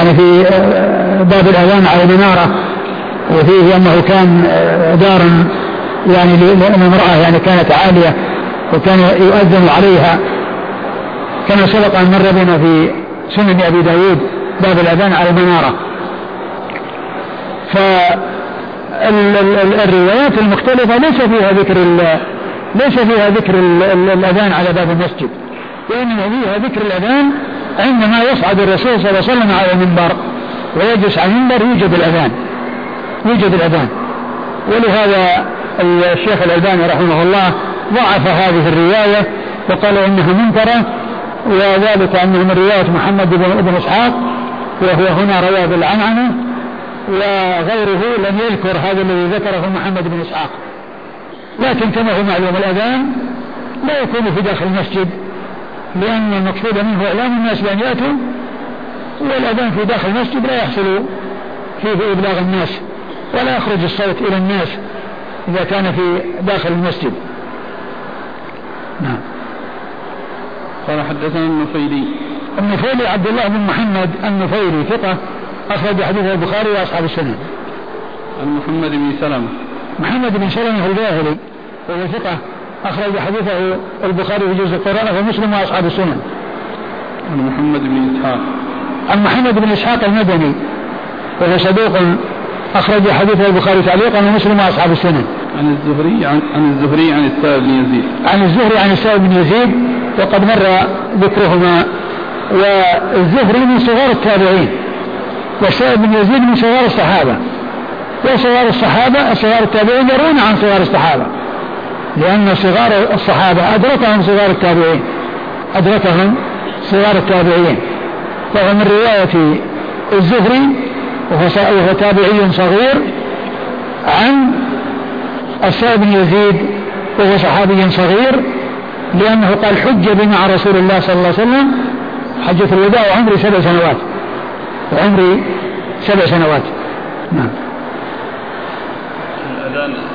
يعني في آه، باب الأذان على المنارة وفيه أنه كان آه، دارا يعني لامرأة يعني كانت عالية وكان يؤذن عليها. كما سبق أن مر بنا في سنن أبي داود باب الأذان على المنارة. فالروايات المختلفة ليس فيها ذكر ليس فيها ذكر الأذان على باب المسجد وإنما فيها ذكر الأذان عندما يصعد الرسول صلى الله عليه وسلم على المنبر ويجلس على المنبر يوجد الأذان. يوجد الأذان. ولهذا الشيخ الألباني رحمه الله ضعف هذه الرواية وقال إنها منكرة وذلك أنه من رواية محمد بن, بن إسحاق وهو هنا رواه بالعنعنة وغيره لم يذكر هذا الذي ذكره محمد بن إسحاق. لكن كما هو معلوم الأذان لا يكون في داخل المسجد. لأن المقصود منه إعلام الناس بأن يأتوا والأذان في داخل المسجد لا يحصل فيه إبلاغ الناس ولا يخرج الصوت إلى الناس إذا كان في داخل المسجد. نعم. قال حدثنا النفيلي. النفيلي عبد الله بن محمد النفيلي ثقة أخرج حديثه البخاري وأصحاب السنن عن محمد بن سلمة. محمد بن سلمة الباهلي وهو ثقة. أخرج حديثه البخاري في جزء القرآن ومسلم وأصحاب السنن عن محمد بن إسحاق. عن محمد بن إسحاق المدني. وهو صدوق أخرج حديثه البخاري تعليقا ومسلم وأصحاب السنن عن الزهري عن, عن الزهري عن السائب بن يزيد. عن الزهري عن السائب بن يزيد وقد مر ذكرهما. والزهري من صغار التابعين والسائب بن يزيد من صغار الصحابة. وصغار الصحابة صغار التابعين يرون عن صغار الصحابة. لأن صغار الصحابة أدركهم صغار التابعين. أدركهم صغار التابعين. وهو من رواية الزهري وهو تابعي صغير عن السائب بن يزيد وهو صحابي صغير لأنه قال حج بي مع رسول الله صلى الله عليه وسلم حجة الوداع وعمري سبع سنوات. وعمري سبع سنوات. نعم. الأذان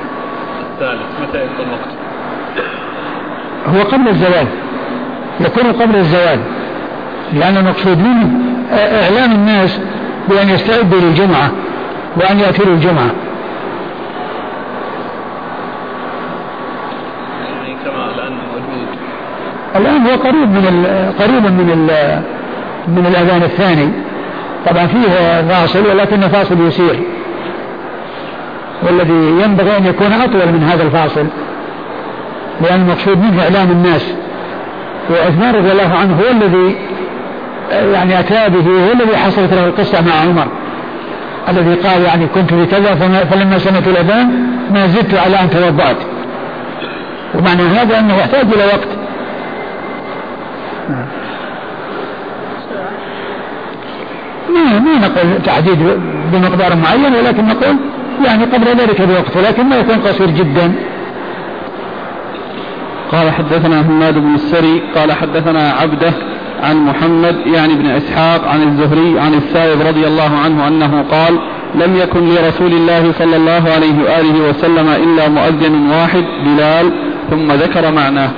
الثالث متى يكون الوقت؟ هو قبل الزوال. يكون قبل الزوال. لأن المقصود منه إعلام الناس بأن يستعدوا للجمعة وأن يأتوا للجمعة. يعني كما الآن موجود الآن هو قريب من قريب من ال من الأذان الثاني. طبعا فيه فاصل ولكن فاصل يسير. والذي ينبغي أن يكون أطول من هذا الفاصل لأن المقصود منه إعلام الناس. وعثمان رضي الله عنه هو الذي يعني أتى به هو الذي حصلت له القصة مع عمر الذي قال يعني كنت في كذا فلما سمعت الأذان ما زدت على أن توضأت. ومعنى هذا أنه يحتاج إلى وقت. ما ما نقول تحديد بمقدار معين ولكن نقول يعني قبل ذلك بوقت ولكن ما يكون قصير جدا. قال حدثنا حماد بن السري قال حدثنا عبده عن محمد يعني بن إسحاق عن الزهري عن السائب رضي الله عنه أنه قال لم يكن لرسول الله صلى الله عليه وآله وسلم إلا مؤذن واحد بلال ثم ذكر معناه.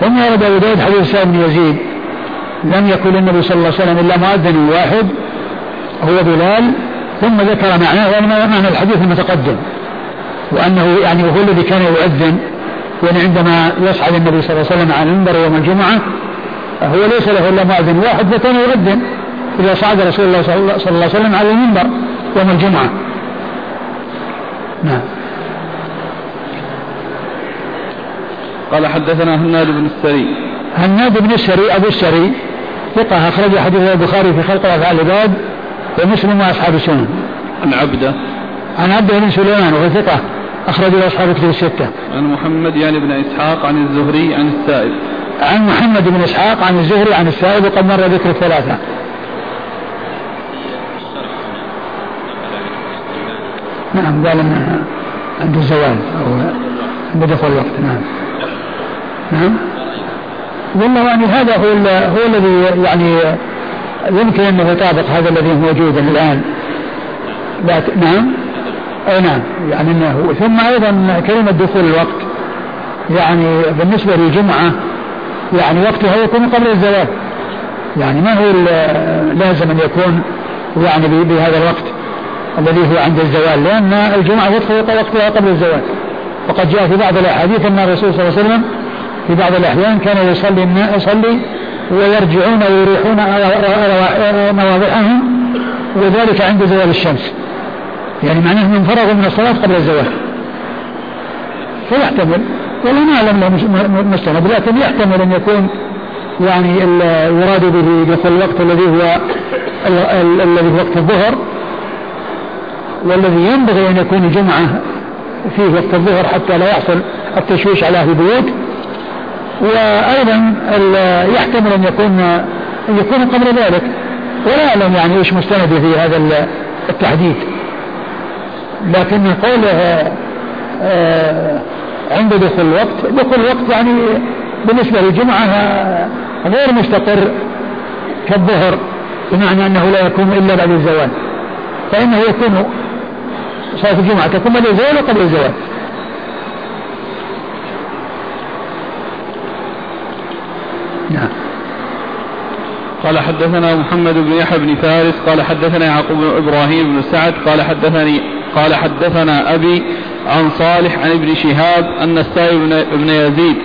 ثم ورد أبو داود حديث السائب بن يزيد. لم يكن للنبي صلى الله عليه وسلم إلا مؤذن واحد هو بلال ثم ذكر معناه يعني معنى الحديث المتقدم وأنه يعني هو الذي كان يؤذن يعني عندما يصعد النبي صلى الله عليه وسلم على المنبر يوم الجمعة هو ليس له إلا مؤذن واحد فكان يؤذن إذا صعد رسول الله صلى الله عليه وسلم على المنبر يوم الجمعة. نعم. قال حدثنا هناد بن السري. هناد بن السري أبو السري ثقة أخرج حديث البخاري في خلق أفعال العباد ومسلم وأصحاب السنن عن عبده عن عبده بن سليمان وهو ثقة أخرج له أصحاب كتب الستة. عن محمد يعني بن إسحاق عن الزهري عن السائب. عن محمد بن إسحاق عن الزهري عن السائب وقد مر ذكر الثلاثة. نعم قال انه عند الزوال أو عند دخول الوقت نعم. نعم. والله يعني هذا هو هو الذي يعني يمكن أنه يطابق هذا الذي موجود الآن. نعم. أي نعم. يعني انه ثم أيضا كلمة دخول الوقت. يعني بالنسبة للجمعة يعني وقتها يكون قبل الزواج يعني ما هو لازم أن يكون يعني بهذا الوقت الذي هو عند الزوال. لأن الجمعة يدخل وقتها قبل الزوال. وقد جاء في بعض الأحاديث أن الرسول صلى الله عليه وسلم في بعض الأحيان كان يصلي يصلي ويرجعون ويريحون مواضعهم وذلك عند زوال الشمس. يعني معناه إنهم فرغوا من الصلاة قبل الزوال. فيحتمل أعلم له مستند لكن يحتمل أن يكون يعني يراد به دخول الوقت الذي هو الذي هو وقت الظهر والذي ينبغي أن يكون الجمعه فيه وقت الظهر حتى لا يحصل التشويش على أهل البيوت وأيضا يحتمل أن يكون أن يكون قبل ذلك. ولا أعلم يعني إيش مستند في هذا التحديد لكن قوله آه، عند دخول الوقت دخول الوقت يعني بالنسبة للجمعة غير مستقر كالظهر بمعنى أنه لا يكون إلا بعد الزوال. فإنه يكون صلاة الجمعة تكون بعد الزوال وقبل الزوال. نعم قال حدثنا محمد بن يحيى بن فارس قال حدثنا يعقوب بن إبراهيم بن سعد قال حدثني قال حدثنا أبي عن صالح عن ابن شهاب أن السائب بن يزيد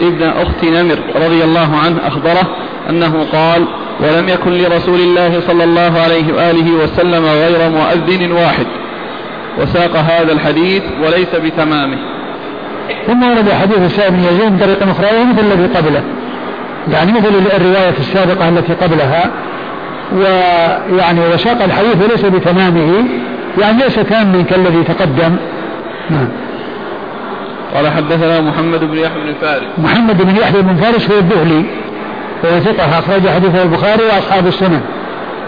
ابن أخت نمر رضي الله عنه أخبره أنه قال ولم يكن لرسول الله صلى الله عليه وآله وسلم غير مؤذن واحد. وساق هذا الحديث وليس بتمامه. ثم ورد حديث السائب بن يزيد بطريقه أخرى مثل الذي قبله. يعني مثل الرواية السابقة التي قبلها ويعني وساق الحديث ليس بتمامه يعني ليس تاما كالذي تقدم. نعم. قال حدثنا محمد بن يحيى بن فارس. محمد بن يحيى بن فارس هو الذهلي وهو ثقة أخرج حديثه البخاري وأصحاب السنن.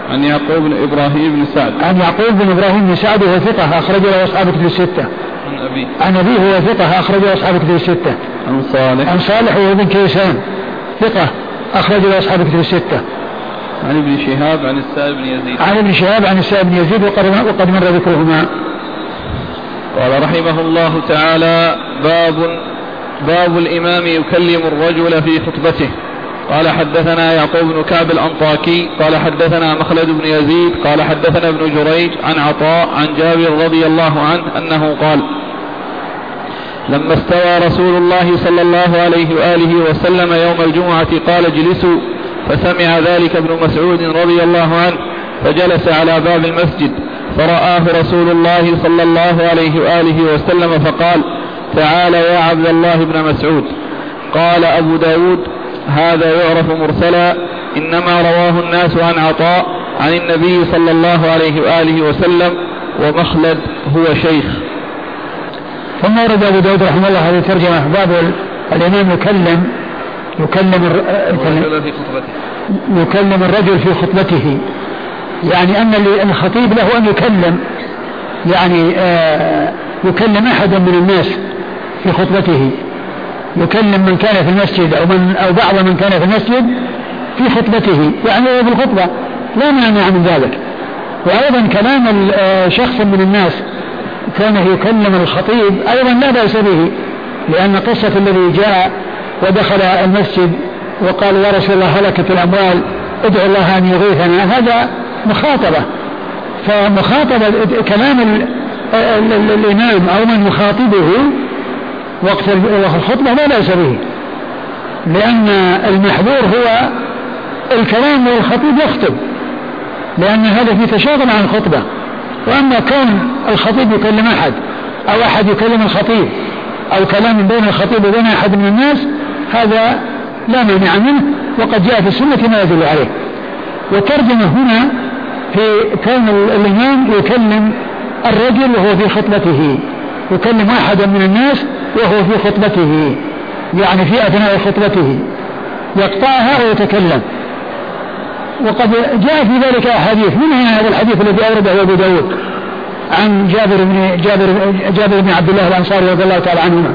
عن يعقوب بن إبراهيم بن سعد. عن يعقوب بن إبراهيم بن سعد وهو ثقة أخرج له أصحاب كتب الستة. عن أبيه. عن أبيه هو ثقة أخرج له أصحاب كتب الستة. عن صالح. عن صالح وهو ابن كيسان. ثقة أخرج له أصحاب الكتب الستة. عن ابن شهاب عن السائب بن يزيد. عن ابن شهاب عن السائب بن يزيد وقد وقد مر ذكرهما. قال رحمه الله تعالى باب باب الإمام يكلم الرجل في خطبته قال حدثنا يعقوب بن كعب الأنطاكي قال حدثنا مخلد بن يزيد قال حدثنا ابن جريج عن عطاء عن جابر رضي الله عنه أنه قال لما استوى رسول الله صلى الله عليه وآله وسلم يوم الجمعة قال اجلسوا فسمع ذلك ابن مسعود رضي الله عنه فجلس على باب المسجد فرآه رسول الله صلى الله عليه وآله وسلم فقال تعال يا عبد الله بن مسعود. قال أبو داود هذا يعرف مرسلا إنما رواه الناس عن عطاء عن النبي صلى الله عليه وآله وسلم ومخلد هو شيخ. ثم ورد أبو داود رحمه الله هذه الترجمة باب الإمام يكلم يكلم يكلم الرجل في خطبته. يعني أن الخطيب له أن يكلم. يعني آه يكلم احدا من الناس في خطبته. يكلم من كان في المسجد أو من أو بعض من كان في المسجد في خطبته. يعني في الخطبة. لا مانع من ذلك. وأيضا كلام آه، شخص من الناس كونه يكلم الخطيب أيضا لا بأس به لأن قصة الذي جاء ودخل المسجد وقال يا رسول الله هلكت الأموال ادعو الله أن يغيثنا هذا مخاطبة. فمخاطبة كلام الإمام أو من يخاطبه وقت الخطبة لا بأس به. لأن المحذور هو الكلام والخطيب يخطب لأن هذا في تشاغل عن الخطبة. وأما كون الخطيب يكلم أحد أو أحد يكلم الخطيب أو كلام بين الخطيب وبين أحد من الناس هذا لا مانع منه وقد جاء في السنة ما يدل عليه. والترجمة هنا في كون الإمام يكلم الرجل وهو في خطبته يكلم أحدا من الناس وهو في خطبته يعني في أثناء خطبته يقطعها ويتكلم. وقد جاء في ذلك أحاديث منها هذا الحديث الذي أورده أبو داود عن جابر بن جابر جابر بن عبد الله الأنصاري رضي الله تعالى عنهما.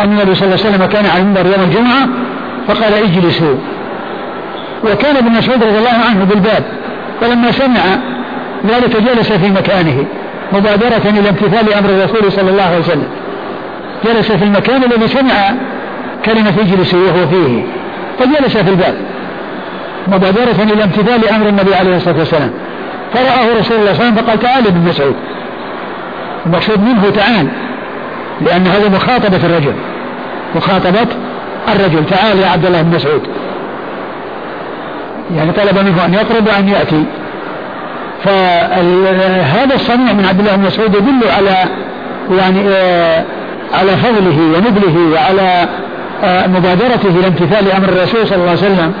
أن النبي صلى الله عليه وسلم كان على المنبر يوم الجمعة فقال اجلسوا. وكان ابن مسعود رضي الله عنه بالباب. فلما سمع ذلك جلس في مكانه. مبادرة إلى امتثال أمر الرسول صلى الله عليه وسلم. جلس في المكان الذي سمع كلمة اجلسوا وهو فيه. فجلس في الباب. مبادرة إلى امتثال أمر النبي عليه الصلاة والسلام. فرآه رسول الله صلى الله عليه وسلم فقال تعال ابن مسعود. المقصود منه تعال لأن هذا مخاطبة الرجل. مخاطبة الرجل. تعال يا عبد الله بن مسعود. يعني طلب منه أن يقرب وأن يأتي. فهذا الصنيع من عبد الله بن مسعود يدل على يعني آه على فضله ونبله وعلى آه مبادرته إلى امتثال أمر الرسول صلى الله عليه وسلم.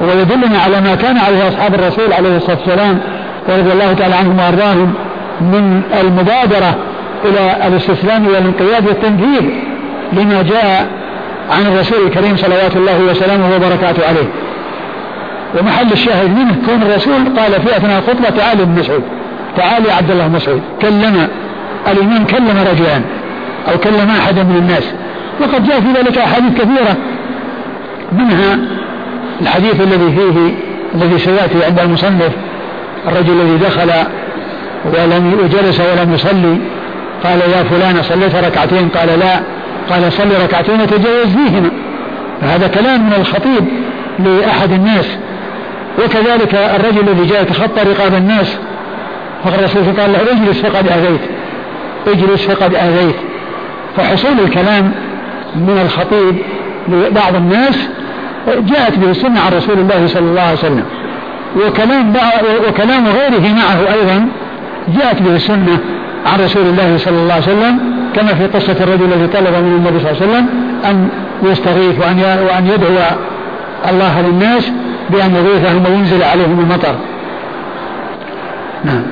ويدلنا على ما كان عليه أصحاب الرسول عليه الصلاة والسلام ورضي الله تعالى عنهم وأرضاهم من المبادرة إلى الاستسلام والانقياد والتنفيذ لما جاء عن الرسول الكريم صلوات الله وسلامه وبركاته عليه. ومحل الشاهد منه كون الرسول قال في أثناء الخطبة تعال ابن مسعود تعال يا عبد الله بن مسعود كلم الإمام كلم رجلان أو كلم احدا من الناس. وقد جاء في ذلك أحاديث كثيرة منها الحديث الذي فيه الذي سيأتي عند المصنف الرجل الذي دخل ولم وجلس ولم يصلي قال يا فلان صليت ركعتين؟ قال لا. قال صلي ركعتين وتجاوز فيهما. فهذا كلام من الخطيب لأحد الناس. وكذلك الرجل الذي جاء يتخطى رقاب الناس. فالرسول قال له اجلس فقد آذيت. اجلس فقد آذيت. فحصول الكلام من الخطيب لبعض الناس جاءت به السنة عن رسول الله صلى الله عليه وسلم. وكلام وكلام غيره معه أيضا جاءت به السنة عن رسول الله صلى الله عليه وسلم كما في قصة الرجل الذي طلب من النبي صلى الله عليه وسلم أن يستغيث وأن وأن يدعو الله للناس بأن يغيثهم وينزل عليهم المطر. نعم.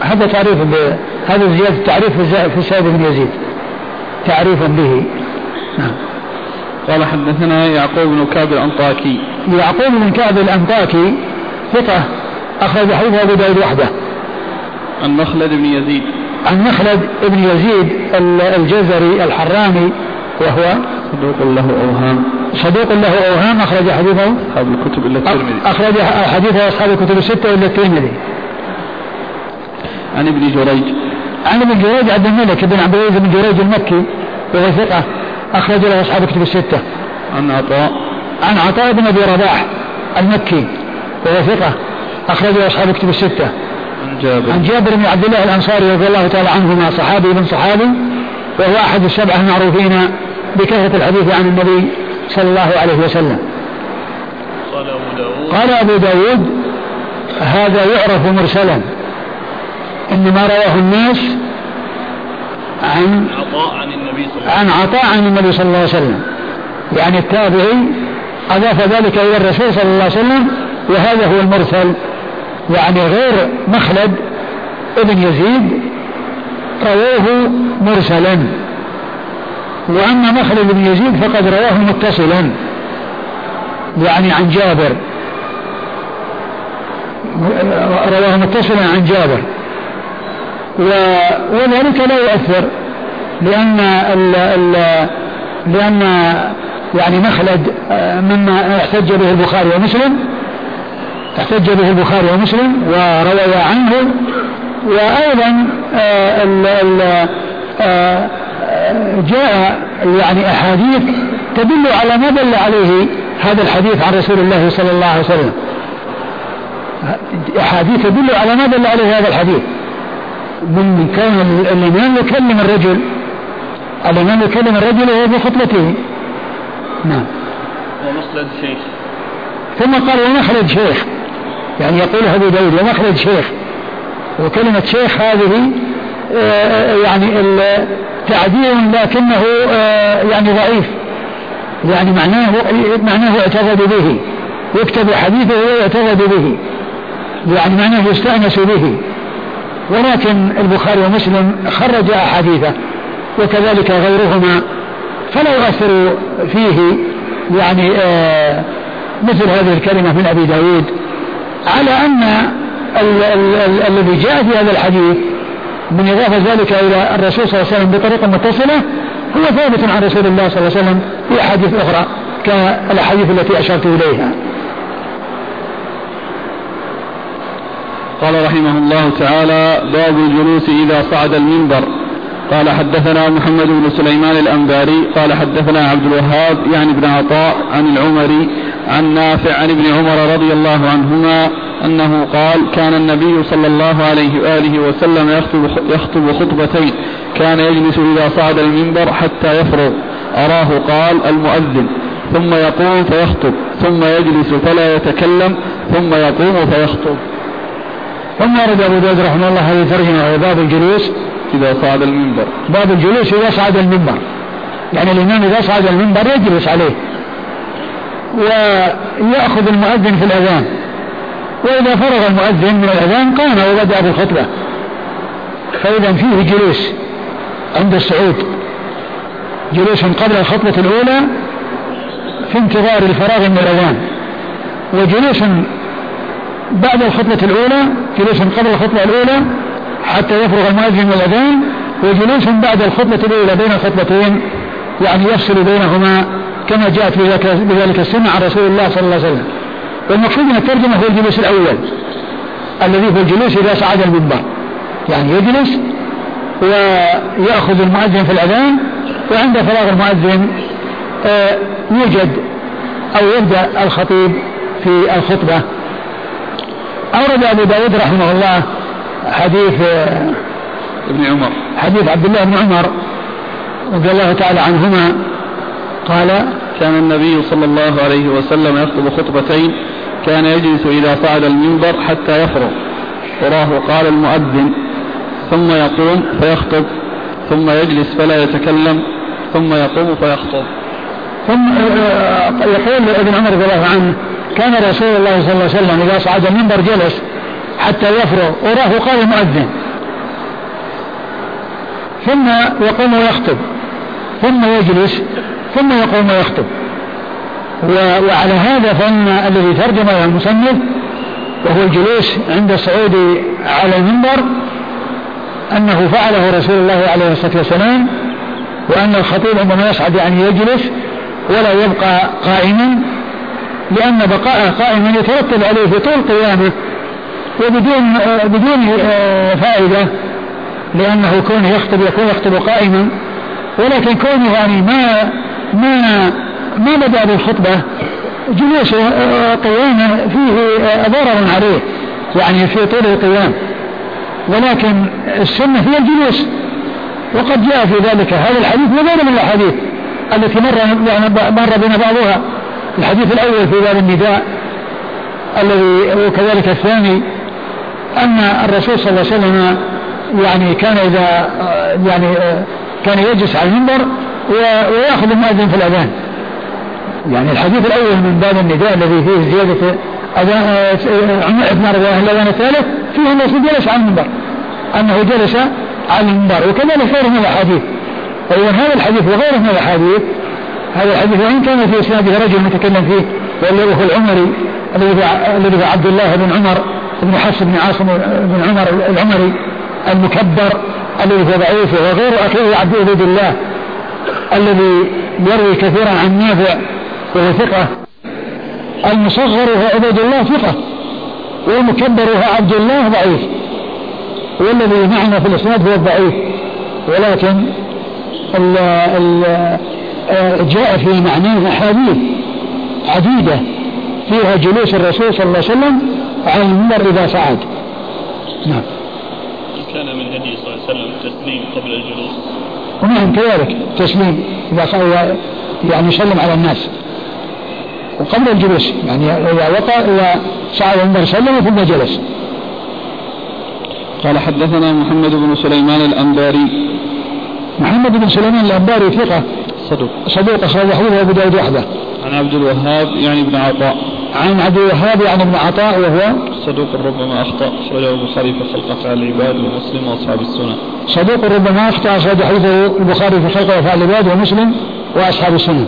هذا تعريف هذا زيادة تعريف في سعيد بن يزيد. تعريف به. نعم. قال حدثنا يعقوب بن كعب الأنطاكي. يعقوب بن كعب الأنطاكي ثقة أخرج حديث أبو داود وحده. عن مخلد بن يزيد. عن مخلد بن يزيد الجزري الحراني وهو صدوق له أوهام. صدوق له أوهام أخرج حديثه أصحاب الكتب إلا الترمذي. أخرج حديثه أصحاب الكتب الستة إلا الترمذي. عن ابن جريج. عن ابن جريج عبد الملك بن عبد العزيز بن جريج المكي وهو ثقة أخرج له أصحاب الكتب الستة. عن عطاء. عن عطاء بن أبي رباح المكي وهو ثقة أخرج له أصحاب الكتب الستة. عن جابر. عن جابر بن عبد الله الأنصاري رضي الله تعالى عنهما صحابي بن صحابي وهو أحد السبعة المعروفين بكثرة الحديث عن النبي صلى الله عليه وسلم. قال أبو داود. قال أبو داود هذا يعرف مرسلا. إنما رواه الناس عن عطاء عن النبي صلى الله عليه عن عطاء عن النبي صلى الله عليه وسلم. يعني التابعي أضاف ذلك إلى الرسول صلى الله عليه وسلم وهذا هو المرسل. يعني غير مخلد ابن يزيد رواه مرسلا. وأما مخلد بن يزيد فقد رواه متصلا. يعني عن جابر. رواه متصلا عن جابر. وذلك لا يؤثر لأن ال ال لأن يعني مخلد مما احتج به البخاري ومسلم احتج به البخاري ومسلم وروي عنه وأيضا آه، ال ال آه، جاء يعني أحاديث تدل على ما دل عليه هذا الحديث عن رسول الله صلى الله عليه وسلم. أحاديث تدل على ما دل عليه هذا الحديث. من كون الإمام يكلم الرجل. الإمام يكلم الرجل وهو في خطبته. نعم. ومخلد شيخ. ثم قال ومخلد شيخ. يعني يقول أبو داود ومخلد شيخ. وكلمة شيخ هذه آه، يعني تعديل لكنه آه، يعني ضعيف. يعني معناه معناه يعتقد به. يكتب حديثه ويعتقد به. يعني معناه يستأنس به. ولكن البخاري ومسلم خرج أحاديثه وكذلك غيرهما فلا يؤثر فيه يعني آه مثل هذه الكلمة من أبي داود على أن الذي جاء في هذا الحديث من إضافة ذلك إلى الرسول صلى الله عليه وسلم بطريقة متصلة هو ثابت عن رسول الله صلى الله عليه وسلم في أحاديث أخرى كالأحاديث التي أشرت إليها. قال رحمه الله تعالى باب الجلوس إذا صعد المنبر. قال حدثنا محمد بن سليمان الأنباري. قال حدثنا عبد الوهاب يعني بن عطاء عن العمري عن نافع عن ابن عمر رضي الله عنهما أنه قال كان النبي صلى الله عليه وآله وسلم يخطب, يخطب خطبتين كان يجلس إذا صعد المنبر حتى يفرغ أراه قال المؤذن ثم يقوم فيخطب ثم يجلس فلا يتكلم ثم يقوم فيخطب. ثم ورد أبو داود رحمه الله هذه الترجمة وهي باب الجلوس. إذا صعد المنبر. باب الجلوس إذا صعد المنبر. يعني الإمام إذا صعد المنبر يجلس عليه. ويأخذ المؤذن في الأذان. وإذا فرغ المؤذن من الأذان قام وبدأ بالخطبة. فإذا فيه جلوس عند الصعود. جلوس قبل الخطبة الأولى في انتظار الفراغ من الأذان. وجلوس بعد الخطبة الأولى جلوس قبل الخطبة الأولى حتى يفرغ المؤذن من الأذان وجلوس بعد الخطبة الأولى بين الخطبتين يعني يفصل بينهما كما جاءت بذلك السنة عن رسول الله صلى الله عليه وسلم. والمقصود من الترجمة هو الجلوس الأول الذي هو الجلوس إذا صعد المنبر. يعني يجلس ويأخذ المؤذن في الأذان وعند فراغ المؤذن آه، يوجد أو يبدأ الخطيب في الخطبة. أورد أبو داود رحمه الله حديث آه، ابن عمر. حديث عبد الله بن عمر رضي الله تعالى عنهما. قال كان النبي صلى الله عليه وسلم يخطب خطبتين كان يجلس إذا صعد المنبر حتى يفرغ. وراه قال المؤذن. ثم يقوم فيخطب ثم يجلس فلا يتكلم ثم يقوم فيخطب. ثم يقول ابن عمر رضي الله عنه كان رسول الله صلى الله عليه وسلم إذا صعد المنبر جلس حتى يفرغ وراه قال المؤذن ثم يقوم ويخطب ثم يجلس ثم يقوم ويخطب. وعلى هذا فإن الذي ترجمه المصنف وهو الجلوس عند الصعود على المنبر أنه فعله رسول الله عليه الصلاة والسلام وأن الخطيب عندما يصعد يعني يجلس ولا يبقى قائما لأن بقاءه قائما يترتب عليه في طول قيامه وبدون بدون فائدة لأنه كونه يخطب يكون يخطب قائما. ولكن كونه يعني ما ما ما بدأ بالخطبة جلوس قياما فيه ضرر عليه يعني في طول القيام. ولكن السنة هي الجلوس وقد جاء في ذلك هذا الحديث وغيره من الأحاديث. التي مر يعني مر بنا بعضها الحديث الأول في باب النداء الذي وكذلك الثاني أن الرسول صلى الله عليه وسلم يعني كان إذا يعني كان يجلس على المنبر ويأخذ المؤذن في الأذان. يعني الحديث الأول من باب النداء الذي فيه عثمان رضي الله الأذان الثالث فيه أنه جلس على المنبر أنه جلس على المنبر وكذلك غيره من الأحاديث. فإذا هذا الحديث وغيره من الأحاديث هذا الحديث وإن كان في إسناده رجل متكلم فيه والذي هو العمري الذي هو عبد الله بن عمر بن حفص بن عاصم بن عمر العمري المكبر الذي هو ضعيف وغير أخيه عبد عبيد الله الذي يروي كثيرا عن نافع وهو ثقة. المصغر هو عبيد الله ثقة والمكبر هو عبد الله ضعيف والذي معنا في الإسناد هو الضعيف ولكن جاء في معناه أحاديث عديدة فيها جلوس الرسول صلى الله عليه وسلم على المنبر إذا صعد نعم. كان من هدي صلى الله عليه وسلم التسليم قبل الجلوس. ونعم كذلك تسليم إذا يعني يسلم على الناس. وقبل الجلوس يعني إذا وقع إذا صعد المنبر سلم ثم جلس. قال حدثنا محمد بن سليمان الأنباري محمد بن سليمان الأنباري ثقة. صدوق. صدوق أخرج حديثه أبو داود وحده عن عبد الوهاب يعني ابن عطاء. عن عبد الوهاب يعني ابن عطاء وهو صدوق ربما أخطأ. أخرجه البخاري في خلق أفعال العباد ومسلم وأصحاب السنن صدوق ربما أخطأ أخرج حديثه البخاري في خلق أفعال العباد ومسلم وأصحاب السنن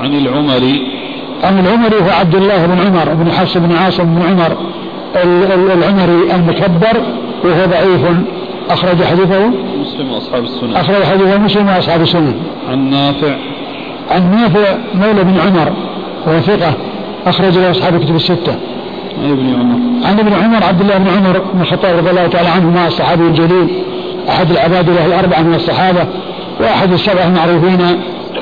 عن العمري. عن العمري هو عبد الله بن عمر بن حفص بن عاصم بن عمر العمري المكبر وهو ضعيف. أخرج حديثه؟ مسلم وأصحاب السنن أخرج حديثه مسلم وأصحاب السنن عن نافع. عن نافع مولى بن عمر وهو ثقة أخرج له أصحاب الكتب الستة. عن ابن عمر. عن ابن عمر عبد الله بن عمر بن الخطاب رضي الله تعالى عنهما الصحابي الجليل أحد العبادلة الأربعة من الصحابة وأحد السبعة المعروفين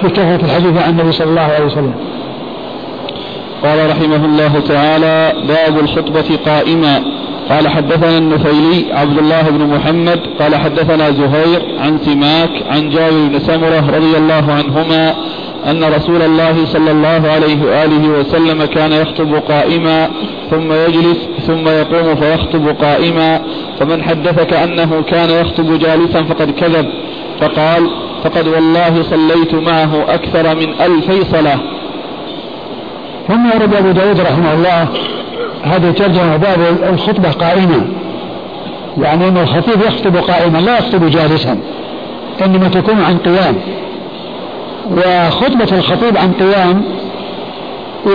بكثرة الحديث عن النبي صلى الله عليه وسلم. قال رحمه الله تعالى باب الخطبة قائما قال حدثنا النفيلي عبد الله بن محمد قال حدثنا زهير عن سماك عن جابر بن سمرة رضي الله عنهما أن رسول الله صلى الله عليه وآله وسلم كان يخطب قائما ثم يجلس ثم يقوم فيخطب قائما. فمن حدثك أنه كان يخطب جالسا فقد كذب فقال فقد والله صليت معه أكثر من ألفي صلاة. ثم ورد أبو داود رحمه الله هذه ترجمة باب الخطبة قائمة يعني أن الخطيب يخطب قائما لا يخطب جالسا إنما تكون عن قيام. وخطبة الخطيب عن قيام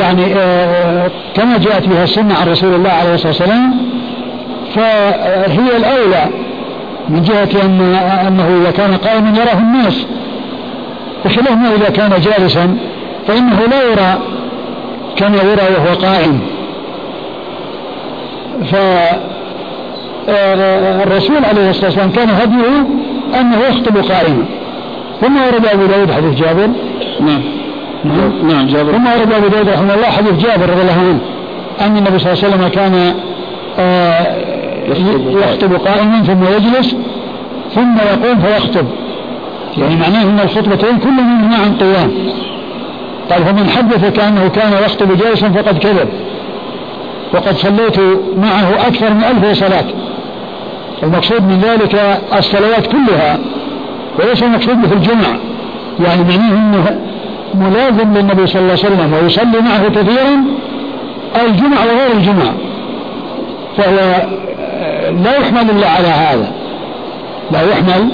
يعني آه، كما جاءت بها السنة عن رسول الله عليه الصلاة والسلام فهي الأولى من جهة أن أنه إذا كان قائما يراه الناس. بخلاف ما إذا كان جالسا فإنه لا يرى كما يرى وهو قائم. فالرسول عليه الصلاة والسلام كان هديه أنه يخطب قائما. ثم ورد أبو داود حديث جابر. نعم. نعم, نعم جابر. ثم ورد أبو داود رحمه الله حديث جابر رضي الله عنه أن النبي صلى الله عليه وسلم كان آه، يخطب قائما ثم يجلس ثم يقوم فيخطب. يعني معناه أن الخطبتين كل منهما عن قيام. قال فمن حدث كأنه كان يخطب جالسا فقد كذب. وقد صليت معه أكثر من ألف صلاة. المقصود من ذلك الصلوات كلها وليس المقصود به الجمع. يعني معناه أنه ملازم للنبي صلى الله عليه وسلم ويصلي معه كثيرا الجمع وغير الجمع. فهو لا يحمل إلا على هذا. لا يحمل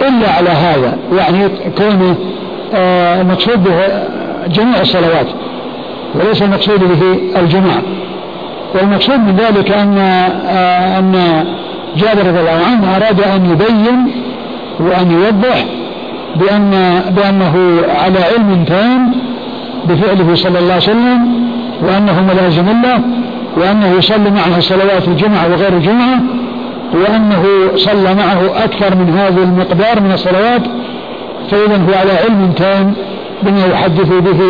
إلا على هذا. يعني كونه المقصود آه، به جميع الصلوات وليس المقصود به الجمع والمقصود من ذلك أن آه، أن جابر رضي الله عنه أراد أن يبين وأن يوضح بأن بأنه على علم تام بفعله صلى الله عليه وسلم وأنه ملازم له وأنه يصلي معه صلوات الجمعة وغير الجمعة وأنه صلى معه أكثر من هذا المقدار من الصلوات فإذا هو على علم تام بما يحدث به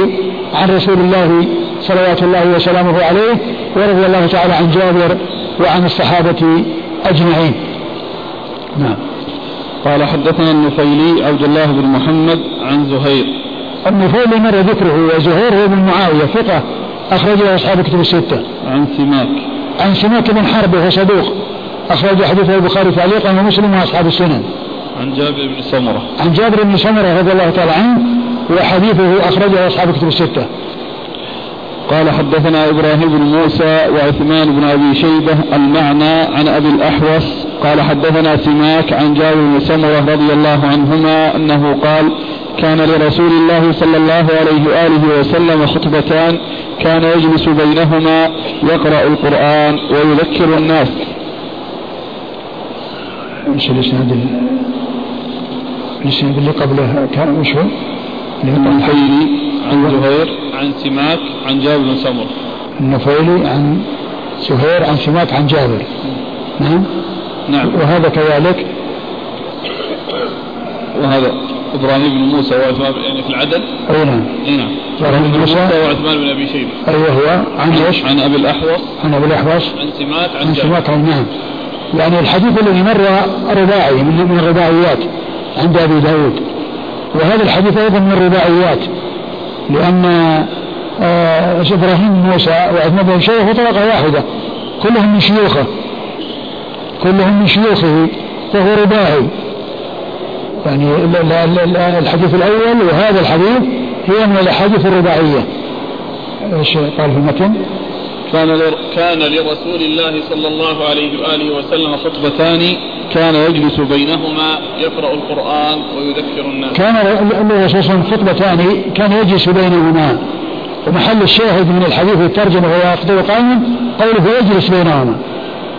عن رسول الله صلوات الله وسلامه عليه ورضي الله تعالى عن جابر وعن الصحابة أجمعين. نعم. قال حدثنا النفيلي عبد الله بن محمد عن زهير. النفيلي مر ذكره وزهير هو بن معاوية ثقة أخرجه أصحاب كتب الستة. عن سماك. عن سماك بن حرب وهو صدوق أخرج حديثه البخاري تعليقا ومسلم وأصحاب السنن. عن جابر بن سمرة. عن جابر بن سمرة رضي الله تعالى عنه وحديثه أخرجه أصحاب كتب الستة. قال حدثنا إبراهيم بن موسى وعثمان بن أبي شيبة المعنى عن أبي الأحوص. قال حدثنا سماك عن جابر بن سمرة رضي الله عنهما أنه قال كان لرسول الله صلى الله عليه وآله وسلم خطبتان كان يجلس بينهما يقرأ القرآن ويذكر الناس. إيش الإسناد اللي قبله كان وش هو؟ النفيلي عن زهير. عن سماك عن جابر بن سمر النفيلي عن زهير عن سماك عن جابر. نعم؟ نعم. وهذا كذلك وهذا إبراهيم بن موسى وعثمان يعني في العدد؟ أي نعم. أي نعم. إبراهيم بن موسى وعثمان بن أبي شيبة. أيوه هو عن إيش؟ عن أبي الأحوص. عن أبي الأحوص. عن سماك عن, عن سماك عن نعم. يعني الحديث الذي مر رباعي من الرباعيات عند أبي داود. وهذا الحديث أيضا من الرباعيات لأن آه إبراهيم بن موسى وعثمان بن شيخ طبقة واحدة كلهم من شيوخه كلهم من شيوخه فهو رباعي يعني الحديث الأول وهذا الحديث هي من الأحاديث الرباعية إيش قال في المتن؟ كان كان لرسول الله صلى الله عليه وآله وسلم خطبتان. كان يجلس بينهما يقرأ القرآن ويذكر الناس. كان الرسول صلى الله عليه وسلم خطبتان. كان يجلس بينهما. ومحل الشاهد من الحديث الترجمة وهو يخطب قائما قوله يجلس بينهما.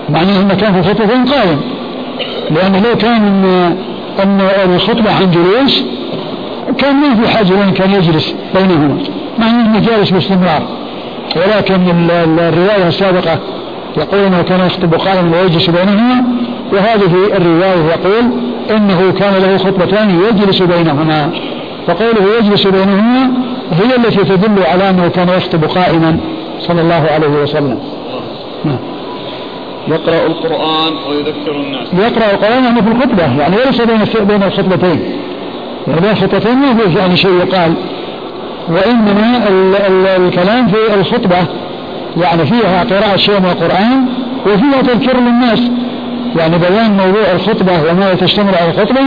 معناه إنه كان في خطبتين قائم. لأنه لو كان ان الخطبة عن جلوس كان ما في حاجة وين كان يجلس بينهما. معناه إنه جالس باستمرار. ولكن الرواية السابقة يقول إنه كان يخطب قائما ويجلس بينهما وهذه الرواية يقول إنه كان له خطبتان يجلس بينهما. فقوله يجلس بينهما هي التي تدل على أنه كان يخطب قائما صلى الله عليه وسلم. نعم. يقرأ القرآن ويذكر الناس. يقرأ القرآن يعني في الخطبة يعني ليس بين بين الخطبتين. يعني بين الخطبتين ما يعني شيء يقال. وإنما ال ال الكلام في الخطبة يعني فيها قراءة شيء من القرآن وفيها تذكير للناس. يعني بيان موضوع الخطبة وما تشتمل على الخطبة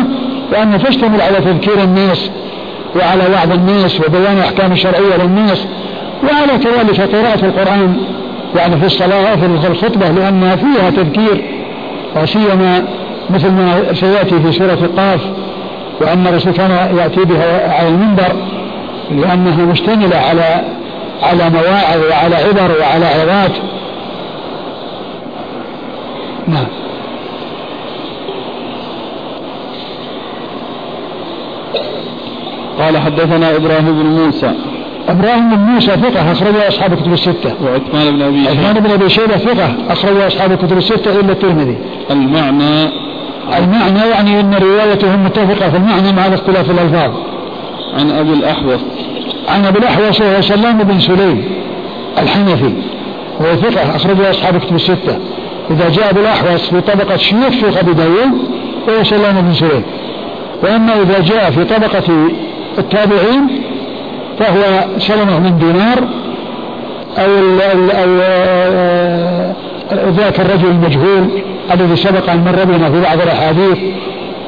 وأنها تشتمل على تذكير الناس وعلى وعظ الناس وبيان الأحكام الشرعية للناس وعلى كذلك قراءة القرآن يعني في الصلاة في الخطبة لأنها فيها تذكير وسيما مثل ما سيأتي في سورة القاف وأن الرسول كان يأتي بها على المنبر. لأنها مشتملة على على مواعظ وعلى عبر وعلى عظات نعم قال حدثنا إبراهيم بن موسى إبراهيم بن موسى ثقة أخرجه أصحاب الكتب الستة. وعثمان بن أبي شيبة. عثمان بن أبي شيبة ثقة أخرجه أصحاب الكتب الستة إلا الترمذي. المعنى المعنى يعني أن روايتهم متفقة في المعنى مع اختلاف الألفاظ. عن أبي الأحوص. عن أبي الأحوص وهو سلام بن سليم الحنفي وهو ثقة أخرجه أصحاب الكتب الستة. إذا جاء أبو الأحوص في طبقة شيوخ شيوخ أبي داوود فهو سلام بن سليم. وأما إذا جاء في طبقة التابعين فهو سلمة من دينار أو ال ال ذاك الرجل المجهول الذي سبق أن مر بنا في بعض الأحاديث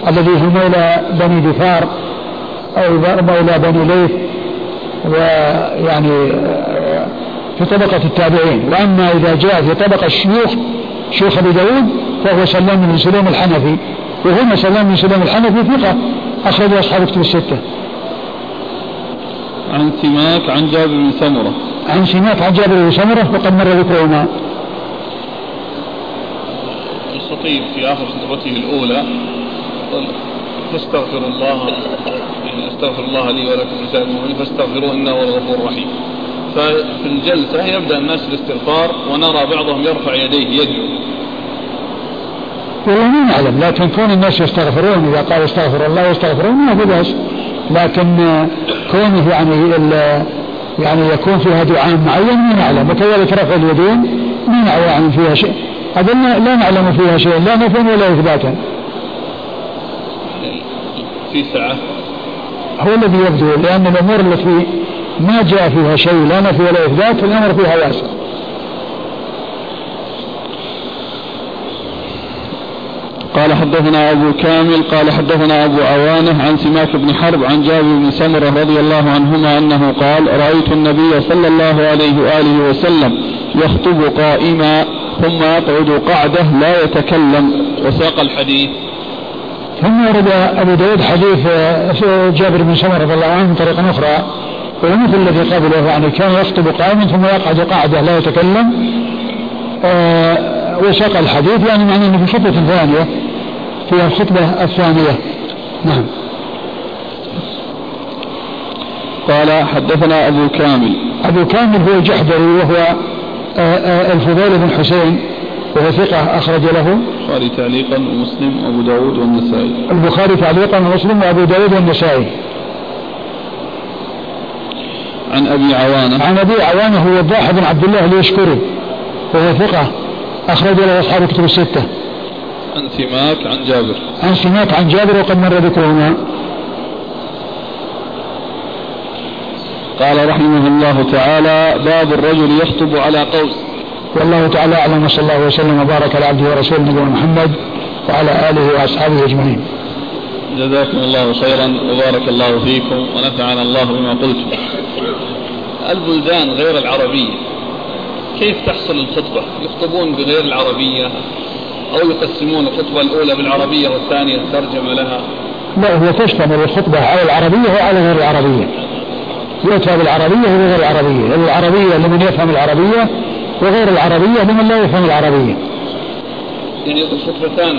الذي هو مولى بني دثار أو مولى بني ليث ويعني في طبقة التابعين. وأما إذا جاء في طبقة الشيوخ شيوخ أبي داود فهو سلام بن سليم الحنفي. وهنا سلام بن سليم الحنفي ثقة أخرج أصحاب كتب الستة. عن سماك عن جابر بن سمرة. عن سماك عن جابر بن سمرة وقد مر ذكرهما. الخطيب في آخر خطبته الأولى قال فاستغفر الله يعني استغفر الله لي ولكم لسائر المؤمنين فاستغفروه إنه هو الغفور الرحيم. ففي الجلسة يبدأ الناس الاستغفار ونرى بعضهم يرفع يديه يدعو. والله ما نعلم لكن كون الناس يستغفرون إذا قال استغفر الله يستغفرون ما في بأس. لكن كونه يعني يعني يكون فيها دعاء معين ما نعلم. وكذلك رفع اليدين ما نعلم فيها شيء. هذا لا نعلم فيها شيء لا نفيا ولا إثباتا. في سعه هو الذي يبدو لأن الأمور التي ما جاء فيها شيء لا نفي ولا إثبات الأمر فيها واسع. قال حدثنا أبو كامل قال حدثنا أبو عوانة عن سماك بن حرب عن جابر بن سمرة رضي الله عنهما أنه قال رأيت النبي صلى الله عليه وآله وسلم يخطب قائما ثم يقعد قعدة لا يتكلم. وساق الحديث. ثم ورد أبو داود حديث جابر بن سمرة رضي الله عنه من طريق أخرى ومثل الذي قبله يعني كان يخطب قائما ثم يقعد قعدة لا يتكلم. آه، وساق الحديث يعني معناه إنه في خطبة ثانية في الخطبة الثانية. نعم. قال حدثنا أبو كامل. أبو كامل هو الجحدري وهو آه، آه، الفضيل بن حسين. وهو ثقة أخرج له البخاري تعليقا ومسلم وأبو داود والنسائي. البخاري تعليقا ومسلم وأبو داود والنسائي. عن أبي عوانة. عن أبي عوانة هو الضاحى بن عبد الله اليشكري وهو ثقة أخرج له أصحاب الكتب الستة. عن سماك عن جابر. عن سماك عن جابر وقد مر ذكرهما. قال رحمه الله تعالى باب الرجل يخطب على قوس. والله تعالى أعلم وصلى الله وسلم وبارك على عبده ورسوله نبينا محمد وعلى آله وأصحابه أجمعين. جزاكم الله خيرا وبارك الله فيكم ونفعنا الله بما قلتم. البلدان غير العربية كيف تحصل الخطبة؟ يخطبون بغير العربية أو يقسمون الخطبة الأولى بالعربية والثانية الترجمه لها. لا هو تشتمل الخطبة على العربية وعلى غير العربية. يؤتى بالعربية وبغير العربية، العربية لمن يفهم العربية وغير العربية لمن لا يفهم العربية. يعني خطبتان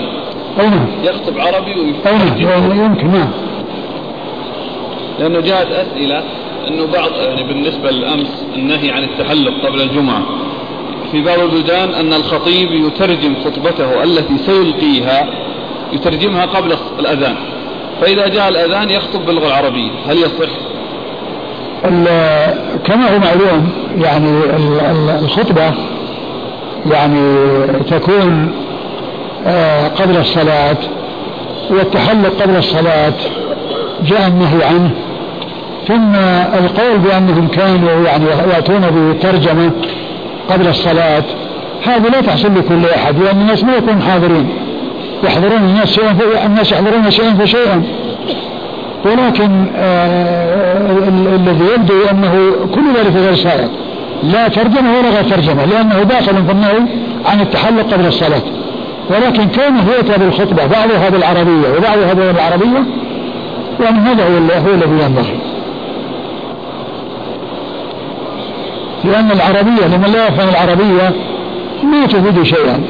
أي نعم. يخطب عربي ويفهم نعم. يمكن نعم. لأنه جاءت أسئلة أنه بعض يعني بالنسبة للأمس النهي عن التحلق قبل الجمعة. في بعض البلدان أن الخطيب يترجم خطبته التي سيلقيها يترجمها قبل الأذان. فإذا جاء الأذان يخطب باللغة العربية. هل يصح؟ كما هو معلوم يعني الخطبة يعني تكون آه، قبل الصلاة والتحلق قبل الصلاة جاء النهي عنه ثم القول بأنهم كانوا يعني يأتون بالترجمة قبل الصلاة هذه لا تحصل لكل أحد لأن الناس ما يكونوا حاضرين. يحضرون الناس شيئا الناس يحضرون شيئا فشيئا ولكن آه الذي يبدو أنه كل ذلك غير صائغ لا ترجمة ولا غير ترجمة لأنه داخل في النهي عن التحلق قبل الصلاة. ولكن كونه يأتى بالخطبة بعضها بالعربية وبعضها بالعربية العربية يعني هذا هو الذي ينبغي. لأن العربية لمن لا يفهم العربية ما تفيد شيئا.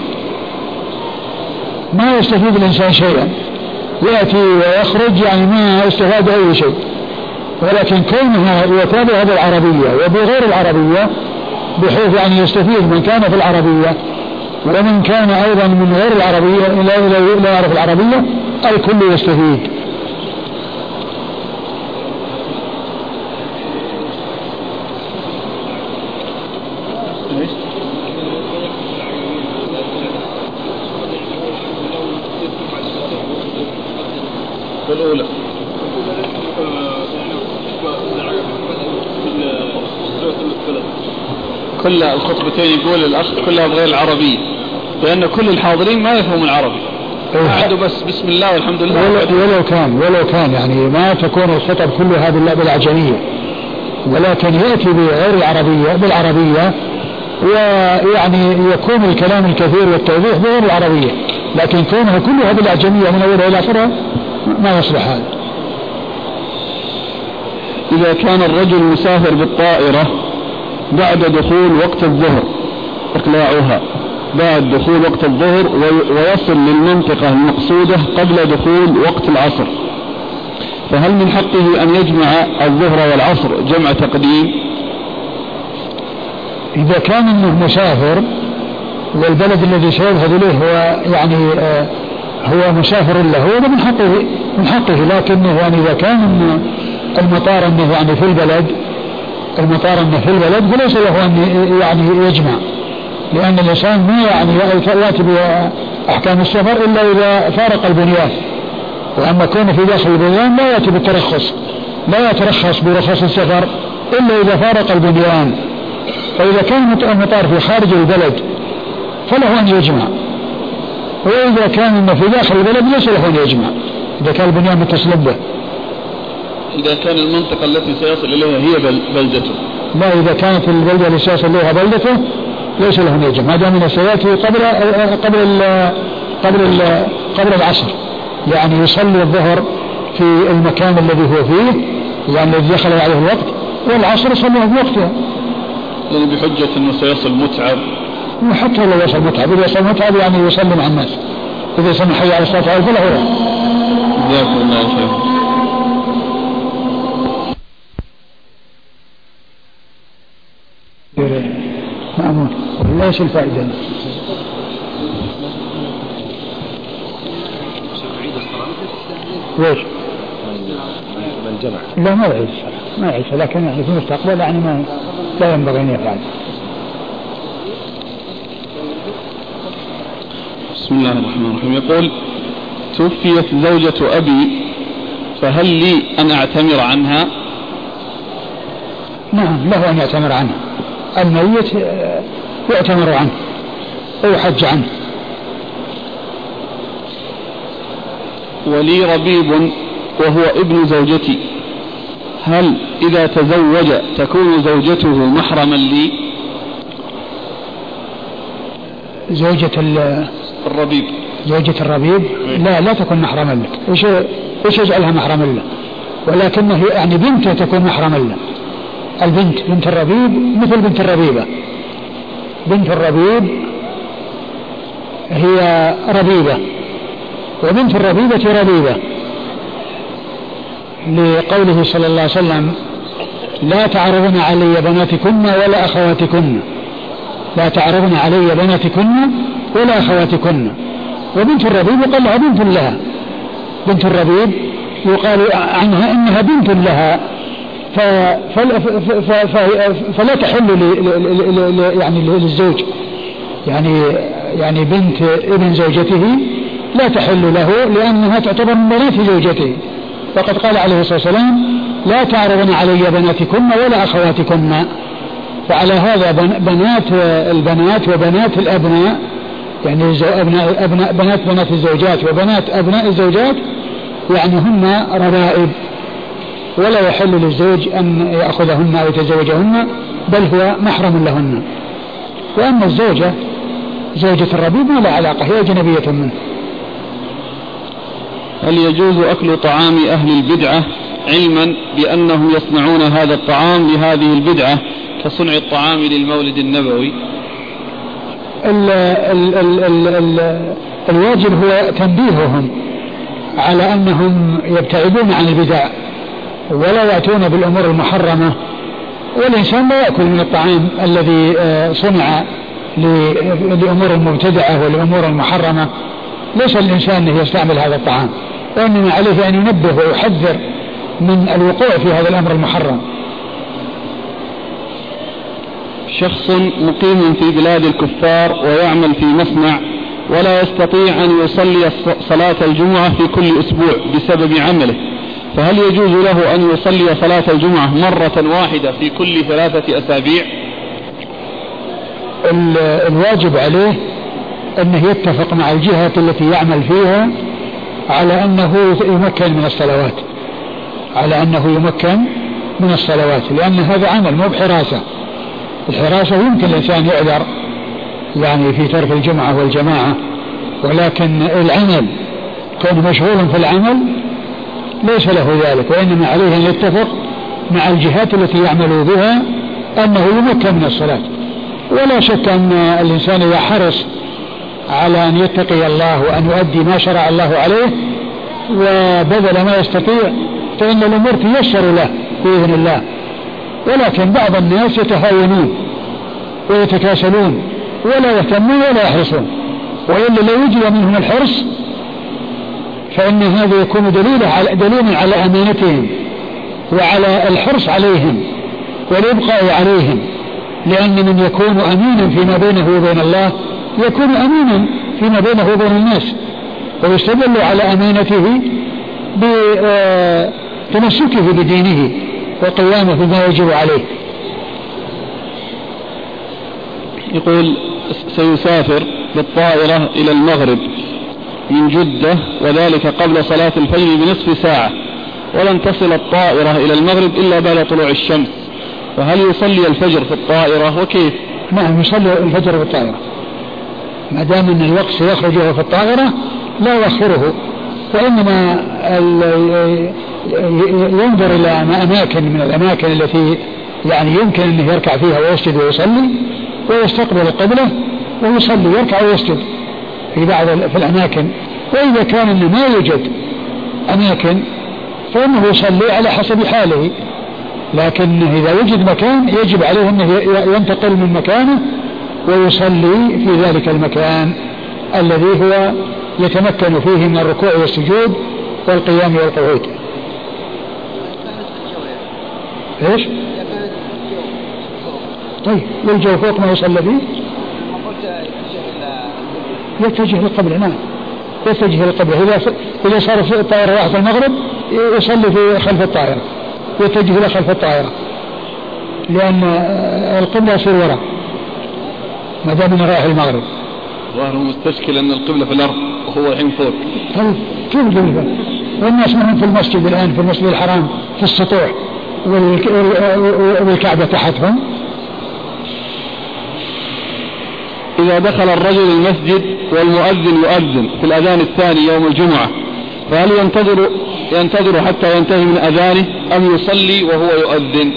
ما يستفيد الإنسان شيئا. يأتي ويخرج يعني ما يستفاد أي شيء. ولكن كونها يتابع هذا العربية وبغير العربية بحيث يعني يستفيد من كان في العربية ومن كان أيضا من غير العربية لا, لا يعرف العربية الكل يستفيد. كل الخطبتين يقول الأخ كلها بغير العربية لأن كل الحاضرين ما يفهمون العربي. قعدوا بس بسم الله والحمد لله. ولو, ولو كان ولو كان يعني ما تكون الخطب كلها بالعجمية ولكن يأتي بغير العربية بالعربية ويعني يكون الكلام الكثير والتوضيح بغير العربية. لكن كونها كلها بالأعجمية من أولها إلى آخرها ما يصلح هذا. إذا كان الرجل مسافر بالطائرة بعد دخول وقت الظهر إقلاعها بعد دخول وقت الظهر ويصل للمنطقة المقصودة قبل دخول وقت العصر. فهل من حقه أن يجمع الظهر والعصر جمع تقديم؟ إذا كان أنه مسافر والبلد الذي سيذهب إليه هو يعني آه هو مسافر له هذا من حقه من حقه لكنه يعني إذا كان المطار أنه يعني في البلد المطار أنه في البلد فليس له أن يعني يجمع. لأن الإنسان ما يعني يأتي بأحكام السفر إلا إذا فارق البنيان. وأما كونه في داخل البنيان لا يأتي بالترخص. لا يترخص برخص السفر إلا إذا فارق البنيان. فإذا كان المطار في خارج البلد فله أن يجمع. وإذا كان في داخل البلد ليس له أن يجمع. إذا كان البنيان متصل به. إذا كان المنطقة التي سيصل إليها هي بلدته. لا إذا كانت البلدة التي سيصل إليها بلدته ليس له أن يجمع ما دام أنه سيأتي قبل قبل ال قبل ال قبل العصر. يعني يصلي الظهر في المكان الذي هو فيه يعني الذي دخل عليه الوقت والعصر يصليها في وقتها. يعني بحجة أنه سيصل متعب. وحتى لو وصل متعب. إذا وصل متعب يعني يصلي مع الناس. إذا سمع حي على الصلاة فله جزاكم الله خير إيش الفائدة؟ ليش؟ لا ما يعيش. ما يعيش. لكن يعني في المستقبل يعني ما لا ينبغي أن يفعل. بسم الله الرحمن الرحيم. يقول توفيت زوجة أبي فهل لي أن أعتمر عنها؟ نعم له أن يعتمر عنها. الميت يعتمر عنه أو يحج عنه. ولي ربيب وهو ابن زوجتي. هل إذا تزوج تكون زوجته محرما لي؟ زوجة الربيب. زوجة الربيب؟ لا لا تكون محرما لك. إيش إيش يجعلها محرما له ولكنه يعني بنته تكون محرما له البنت بنت الربيب مثل بنت الربيبة. بنت الربيب هي ربيبة وبنت الربيبة ربيبة. لقوله صلى الله عليه وسلم لا تعرضن علي بناتكن ولا أخواتكن لا تعرضن علي بناتكن ولا أخواتكن. وبنت الربيب يقال لها بنت لها. بنت الربيب يقال عنها إنها بنت لها. فلا تحل يعني للزوج. يعني يعني بنت ابن زوجته لا تحل له لأنها تعتبر من بنات زوجته. وقد قال عليه الصلاة والسلام لا تعرضن علي بناتكن ولا أخواتكن. فعلى هذا بنات البنات وبنات الأبناء يعني أبناء, أبناء بنات بنات الزوجات وبنات أبناء الزوجات يعني هن ربائب ولا يحل للزوج أن يأخذهن أو يتزوجهن بل هو محرم لهن. وأما الزوجة زوجة الربيب ما لا علاقة هي أجنبية منه. هل يجوز أكل طعام أهل البدعة علما بأنهم يصنعون هذا الطعام لهذه البدعة كصنع الطعام للمولد النبوي؟ ال ال ال ال ال الواجب هو تنبيههم على أنهم يبتعدون عن البدع. ولا يأتون بالأمور المحرمة والإنسان لا يأكل من الطعام الذي آه، صنع لأمور مبتدعة ولأمور محرمة. ليس الإنسان يستعمل هذا الطعام وإنما عليه أن ينبه ويحذر من الوقوع في هذا الأمر المحرم. شخص مقيم في بلاد الكفار ويعمل في مصنع ولا يستطيع أن يصلي صلاة الجمعة في كل أسبوع بسبب عمله. فهل يجوز له أن يصلي صلاة الجمعة مرة واحدة في كل ثلاثة أسابيع؟ الواجب عليه أنه يتفق مع الجهة التي يعمل فيها على أنه يمكن من الصلوات. على أنه يمكن من الصلوات لأن هذا عمل مو بحراسة. الحراسة يمكن الإنسان يعذر يعني في ترك الجمعة والجماعة ولكن العمل كونه مشغول في العمل ليس له ذلك وإنما عليه أن يتفق مع الجهات التي يعمل بها أنه يمكن من الصلاة. ولا شك أن الإنسان إذا حرص على أن يتقي الله وأن يؤدي ما شرع الله عليه وبذل ما يستطيع فإن الأمور تيسر له بإذن الله. ولكن بعض الناس يتهاونون ويتكاسلون ولا يهتمون ولا يحرصون وإلا لو وجد منهم الحرص فإن هذا يكون دليل على دليلا على أمانتهم وعلى الحرص عليهم والإبقاء عليهم. لأن من يكون أمينا فيما بينه وبين الله يكون أمينا فيما بينه وبين الناس. ويستدل على أمانته بتمسكه بدينه وقيامه بما يجب عليه. يقول سيسافر بالطائرة إلى المغرب. من جدة وذلك قبل صلاة الفجر بنصف ساعة. ولن تصل الطائرة إلى المغرب إلا بعد طلوع الشمس. فهل يصلي الفجر في الطائرة؟ وكيف؟ نعم يصلي الفجر في الطائرة. ما دام أن الوقت سيخرج في الطائرة لا يؤخره. وإنما ينظر إلى أماكن من الأماكن التي يعني يمكن أنه يركع فيها ويسجد ويصلي ويستقبل القبلة ويصلي يركع ويسجد. في بعض في الأماكن وإذا كان أنه ما يوجد أماكن فإنه يصلي على حسب حاله لكن إذا وجد مكان يجب عليه أنه ينتقل من مكانه ويصلي في ذلك المكان الذي هو يتمكن فيه من الركوع والسجود والقيام والقعود إيش؟ طيب والجو فوق ما يصلى فيه؟ يتجه للقبلة نعم يتجه للقبلة إذا إذا صار الطائرة راحت المغرب يصلي في خلف الطائرة. يتجه إلى خلف الطائرة. لأن القبلة يصير وراء. ما دام إنه رايح المغرب. ظاهر مستشكل أن القبلة في الأرض وهو الحين فوق. طيب كيف القبله والناس منهم في المسجد الآن في المسجد الحرام في السطوح والكعبة تحتهم. إذا دخل الرجل المسجد والمؤذن يؤذن في الأذان الثاني يوم الجمعة فهل ينتظر ينتظر حتى ينتهي من أذانه أم يصلي وهو يؤذن؟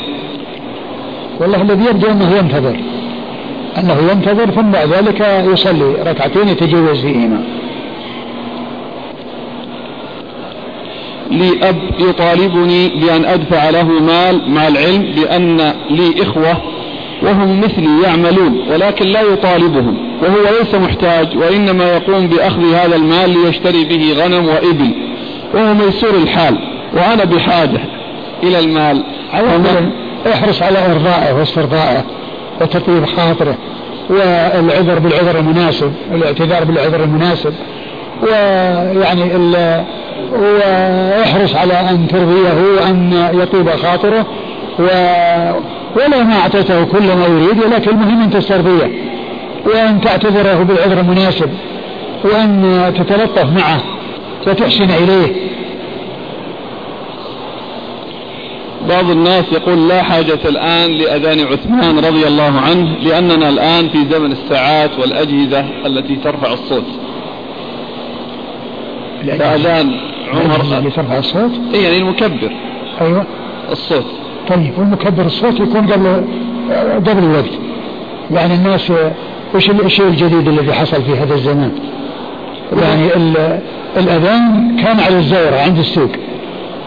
والله الذي يبدو أنه ينتظر أنه ينتظر ثم بعد ذلك يصلي ركعتين يتجوز فيهما لي أب يطالبني بأن أدفع له مال مع العلم بأن لي إخوة وهم مثلي يعملون ولكن لا يطالبهم وهو ليس محتاج وإنما يقوم بأخذ هذا المال ليشتري به غنم وإبل. وهو ميسور الحال وأنا بحاجة إلى المال. احرص على إرضائه واسترضائه وتطيب خاطره والعذر بالعذر المناسب والاعتذار بالعذر المناسب ويعني واحرص على أن ترضيه وأن يطيب خاطره. ولو ما أعطيته كل ما يريد ولكن المهم أن تسترضيه وأن تعتذره بالعذر المناسب وأن تتلطف معه وتحسن إليه. بعض الناس يقول لا حاجة الآن لأذان عثمان رضي الله عنه لأننا الآن في زمن الساعات والأجهزة التي ترفع الصوت. فأذان عمر اللي ترفع الصوت؟ إيه يعني المكبر. أيوه. الصوت. طيب والمكبر الصوت يكون قبل قبل الوقت. يعني الناس وش الشيء الجديد الذي حصل في هذا الزمان؟ يعني الأذان كان على الزورة عند السوق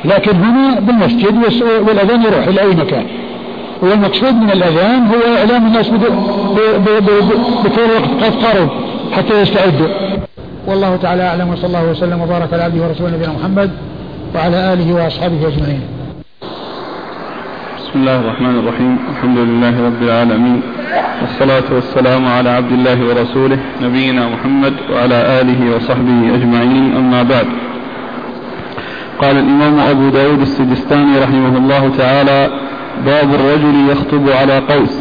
لكن هنا بالمسجد والأذان يروح إلى أي مكان. والمقصود من الأذان هو إعلام الناس بكل وقت قد قرب حتى يستعدوا. والله تعالى أعلم وصلى الله وسلم وبارك على عبده ورسوله نبينا محمد وعلى آله وأصحابه أجمعين. بسم الله الرحمن الرحيم. الحمد لله رب العالمين. والصلاة والسلام على عبد الله ورسوله نبينا محمد وعلى آله وصحبه أجمعين. أما بعد. قال الإمام أبو داود السجستاني رحمه الله تعالى باب الرجل يخطب على قوس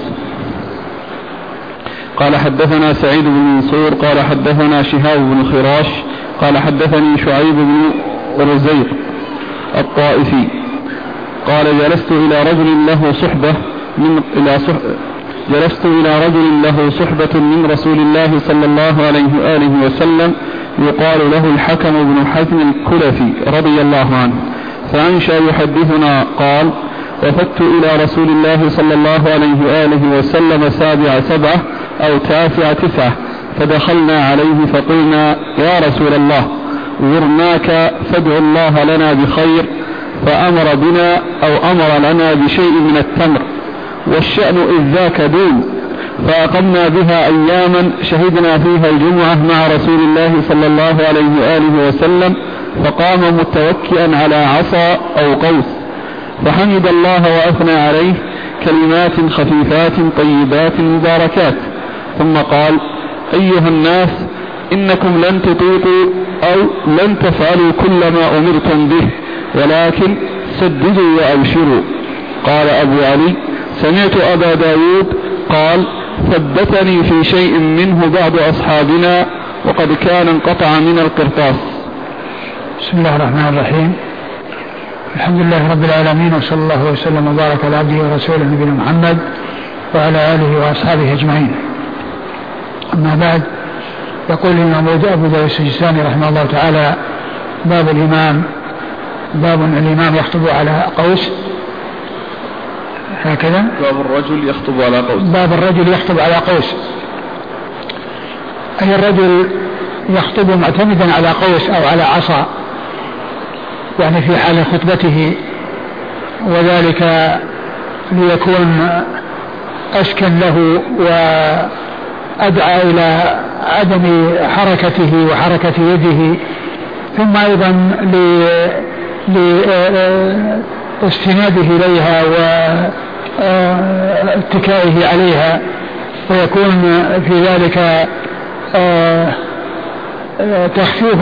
قال حدثنا سعيد بن منصور قال حدثنا شهاب بن خراش قال حدثني شعيب بن رزيق الطائفي قال جلست إلى رجل له صحبة من إلى صح جلست إلى رجل له صحبة من رسول الله صلى الله عليه وآله وسلم يقال له الحكم بن حزم الكلفي رضي الله عنه. فأنشأ يحدثنا قال وفدت إلى رسول الله صلى الله عليه وآله وسلم سابع سبعة أو تاسع تسعة فدخلنا عليه فقلنا يا رسول الله زرناك فادع الله لنا بخير فأمر بنا أو أمر لنا بشيء من التمر والشأن إذ ذاك دون فأقمنا بها أياما شهدنا فيها الجمعة مع رسول الله صلى الله عليه وآله وسلم فقام متوكئا على عصا أو قوس فحمد الله وأثنى عليه كلمات خفيفات طيبات مباركات ثم قال أيها الناس إنكم لن تطيقوا أو لن تفعلوا كل ما أمرتم به ولكن سددوا وأبشروا. قال أبو علي سمعت أبا داود قال ثبتني في شيء منه بعض أصحابنا وقد كان انقطع من القرطاس. بسم الله الرحمن الرحيم. الحمد لله رب العالمين وصلى الله وسلم وبارك على عبده ورسوله نبينا محمد وعلى آله وأصحابه أجمعين. أما بعد يقول الإمام أبو داود السجستاني رحمه الله تعالى باب الإمام باب الإمام يخطب على قوس. هكذا. باب الرجل يخطب على قوس. باب الرجل يخطب على قوس. أي الرجل يخطب معتمدا على قوس أو على عصا يعني في حال خطبته وذلك ليكون أسكن له وأدعى إلى عدم حركته وحركة يده ثم أيضا لاستناده إليها واتكائه عليها ويكون في ذلك تخفيف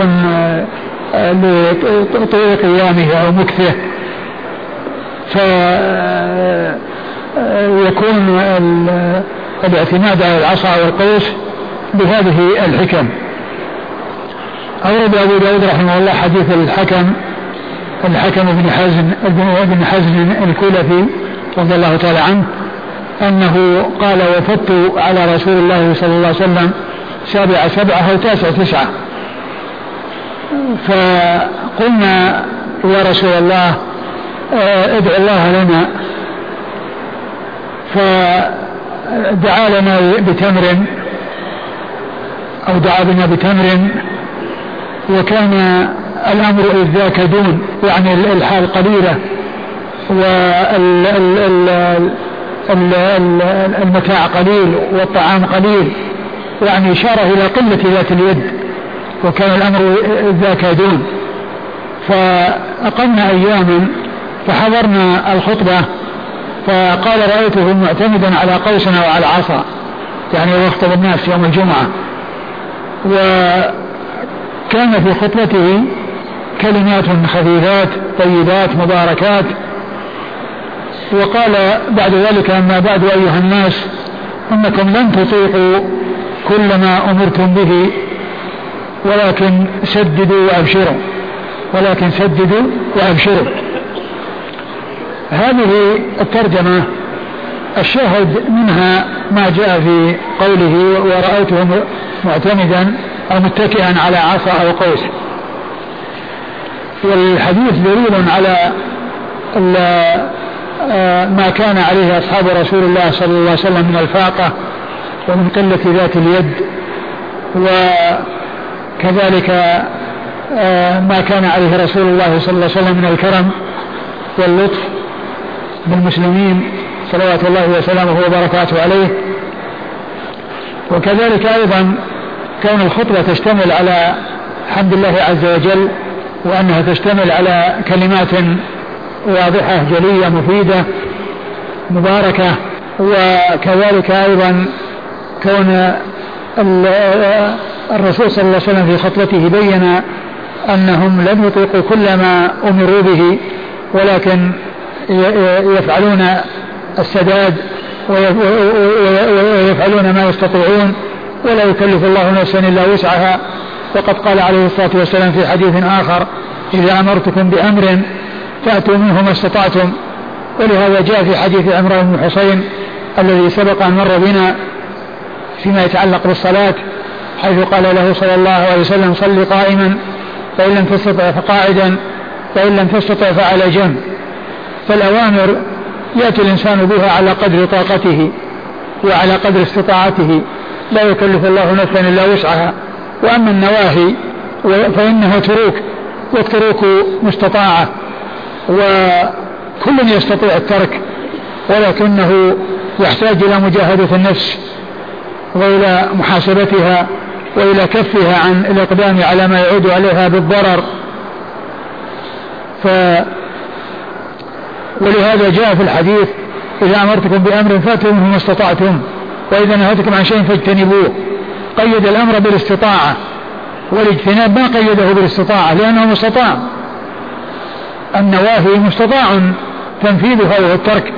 لطول قيامه أو مكثه. فيكون الاعتماد على العصا والقوس بهذه الحكم. أورد أبو داود رحمه الله حديث الحكم الحكم بن حزم بن حزم الكلفي رضي الله تعالى عنه أنه قال وفدت على رسول الله صلى الله عليه وسلم سابع سبعة أو تاسع تسعة فقلنا يا رسول الله آه، ادع الله لنا فدعا لنا بتمر أو دعا بنا بتمر وكان الأمر إذ ذاك دون يعني الحال قليلة المتاع قليل والطعام قليل يعني إشارة إلى قلة ذات اليد وكان الأمر ذاك دون فأقمنا أياما فحضرنا الخطبة فقال رأيته معتمدا على قوسنا وعلى عصا يعني ويخطب الناس يوم الجمعة. وكان في خطبته كلمات خفيفات طيبات مباركات. وقال بعد ذلك أما بعد أيها الناس إنكم لن تطيقوا كل ما أمرتم به ولكن سددوا وأبشروا. ولكن سددوا وأبشروا. هذه الترجمة الشاهد منها ما جاء في قوله ورأيته معتمدا أو متكئا على عصا أو قوس. والحديث دليل على آه، ما كان عليه أصحاب رسول الله صلى الله عليه وسلم من الفاقة ومن قلة ذات اليد وكذلك آه، ما كان عليه رسول الله صلى الله عليه وسلم من الكرم واللطف بالمسلمين صلوات الله وسلامه وبركاته عليه. وكذلك أيضا كون الخطبة تشتمل على حمد الله عز وجل وأنها تشتمل على كلمات واضحة جلية مفيدة مباركة وكذلك أيضا كون الرسول صلى الله عليه وسلم في خطبته بين أنهم لم يطيقوا كل ما أمروا به ولكن يفعلون السداد ويفعلون ما يستطيعون ولا يكلف الله نفسا إلا وسعها. وقد قال عليه الصلاة والسلام في حديث آخر إذا أمرتكم بأمر فأتوا منه ما استطعتم. ولهذا جاء في حديث عمران بن حسين الذي سبق أن مر بنا فيما يتعلق بالصلاة حيث قال له صلى الله عليه وسلم صل قائما فإن لم تستطع فقاعدا فإن لم تستطع فعلى جنب. فالأوامر يأتي الإنسان بها على قدر طاقته وعلى قدر استطاعته لا يكلف الله نفسا إلا وسعها. وأما النواهي فإنها تروك والتروك مستطاعة وكل يستطيع الترك ولكنه يحتاج إلى مجاهدة النفس وإلى محاسبتها وإلى كفها عن الإقدام على ما يعود عليها بالضرر. ف ولهذا جاء في الحديث إذا أمرتكم بأمر فأتوا منه ما استطعتم وإذا نهيتكم عن شيء فاجتنبوه. قيد الأمر بالاستطاعة والاجتناب ما قيده بالاستطاعة لأنه مستطاع. النواهي مستطاع تنفيذها وهو الترك.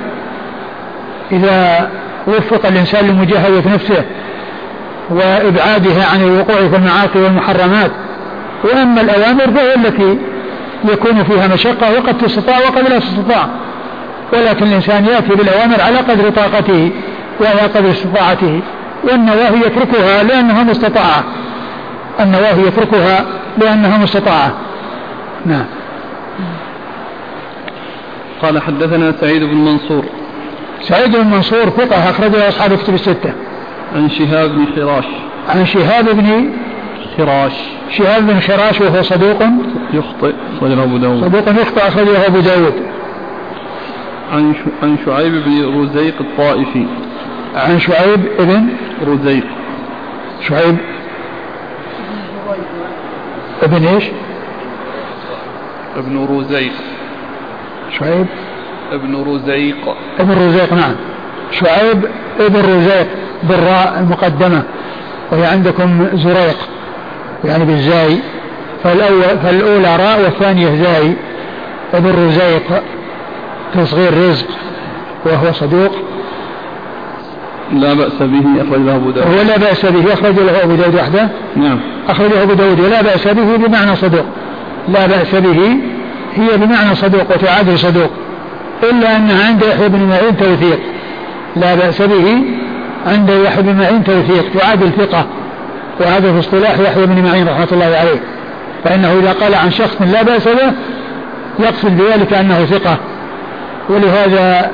إذا وفق الإنسان لمجاهدة نفسه وإبعادها عن الوقوع في المعاصي والمحرمات. وأما الأوامر فهي التي يكون فيها مشقة وقد تستطاع وقد لا تستطاع. ولكن الإنسان يأتي بالأوامر على قدر طاقته وعلى قدر استطاعته. والنواهي يتركها لأنها مستطاعة. النواهي يتركها لأنها مستطاعة. نعم. قال حدثنا سعيد بن منصور. سعيد بن منصور ثقة أخرجه أصحاب الكتب الستة. عن شهاب بن خراش. عن شهاب بن خراش. شهاب بن خراش وهو صدوق. يخطئ. أخرجه أبو داود. صدوق يخطئ أخرجه أبو داود. عن عن شعيب بن رزيق الطائفي. عن شعيب بن رزيق شعيب ابن إيش؟ ابن رزيق شعيب ابن رزيق. ابن رزيق نعم. شعيب ابن رزيق بالراء المقدمة وهي عندكم زريق يعني بالزاي. فالأول فالأولى راء والثانية زاي. ابن رزيق تصغير رزق وهو صدوق. لا بأس به أخرجه أبو داود. ولا بأس به أخرج له أبو داود وحده. نعم. أخرجه أبو داود ولا بأس به بمعنى صدوق. لا بأس به هي بمعنى صدوق وتعادل صدوق. إلا أنها عند يحيى بن معين توثيق. لا بأس به عند يحيى بن معين توثيق. تعادل ثقة. وهذا في اصطلاح يحيى بن معين رحمة الله عليه. فإنه إذا قال عن شخص لا بأس به يقصد بذلك أنه ثقة. ولهذا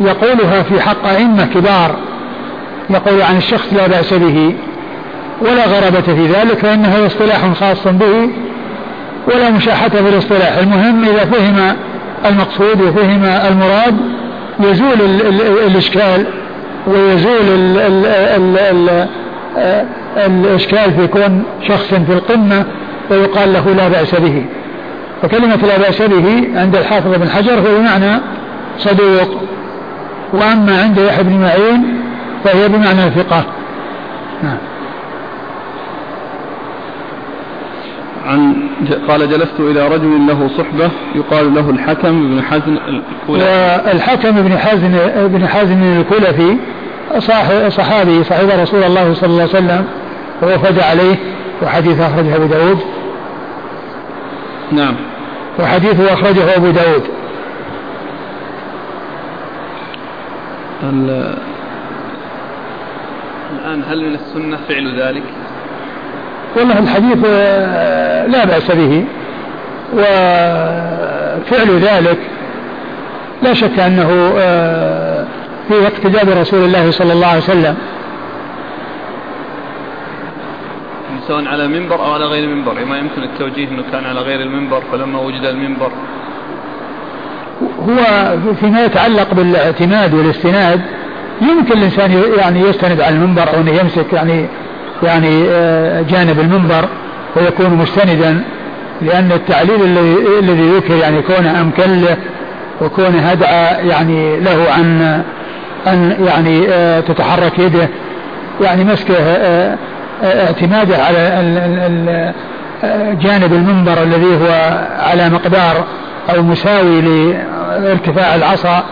يقولها في حق أئمة كبار يقول عن الشخص لا بأس به ولا غرابة في ذلك فإنه اصطلاح خاص به ولا مشاحة في الاصطلاح. المهم إذا فهم المقصود وفهم المراد يزول ال ال الإشكال ويزول ال ال ال ال الإشكال في كون شخص في القمة ويقال له لا بأس به. فكلمة لا بأس به عند الحافظ بن حجر هو بمعنى صدوق. وأما عند يحيى بن معين فهي بمعنى ثقة. نعم. عن قال جلست إلى رجل له صحبة يقال له الحكم بن حزن والحكم بن حزن بن حزن الكلفي صحابي صحيح رسول الله صلى الله عليه وسلم ووفد عليه وحديث أخرجه أبو داود. نعم. وحديثه أخرجه أبو داود. الآن هل من السنة فعل ذلك؟ والله الحديث آه، لا بأس به وفعل ذلك لا شك أنه آه، في اقتداء برسول الله صلى الله عليه وسلم سواء على منبر أو على غير منبر ما يمكن التوجيه أنه كان على غير المنبر فلما وجد المنبر هو فيما يتعلق بالاعتماد والاستناد يمكن الإنسان يعني يستند على المنبر أو أنه يمسك يعني يعني آه، جانب المنبر ويكون مستندا لأن التعليل الذي الذي ذكر يعني كونه أمكن له وكونه هدأ يعني له عن أن يعني آه، تتحرك يده يعني مسكه آه، اعتماده على جانب المنبر الذي هو على مقدار أو مساوي لارتفاع العصا.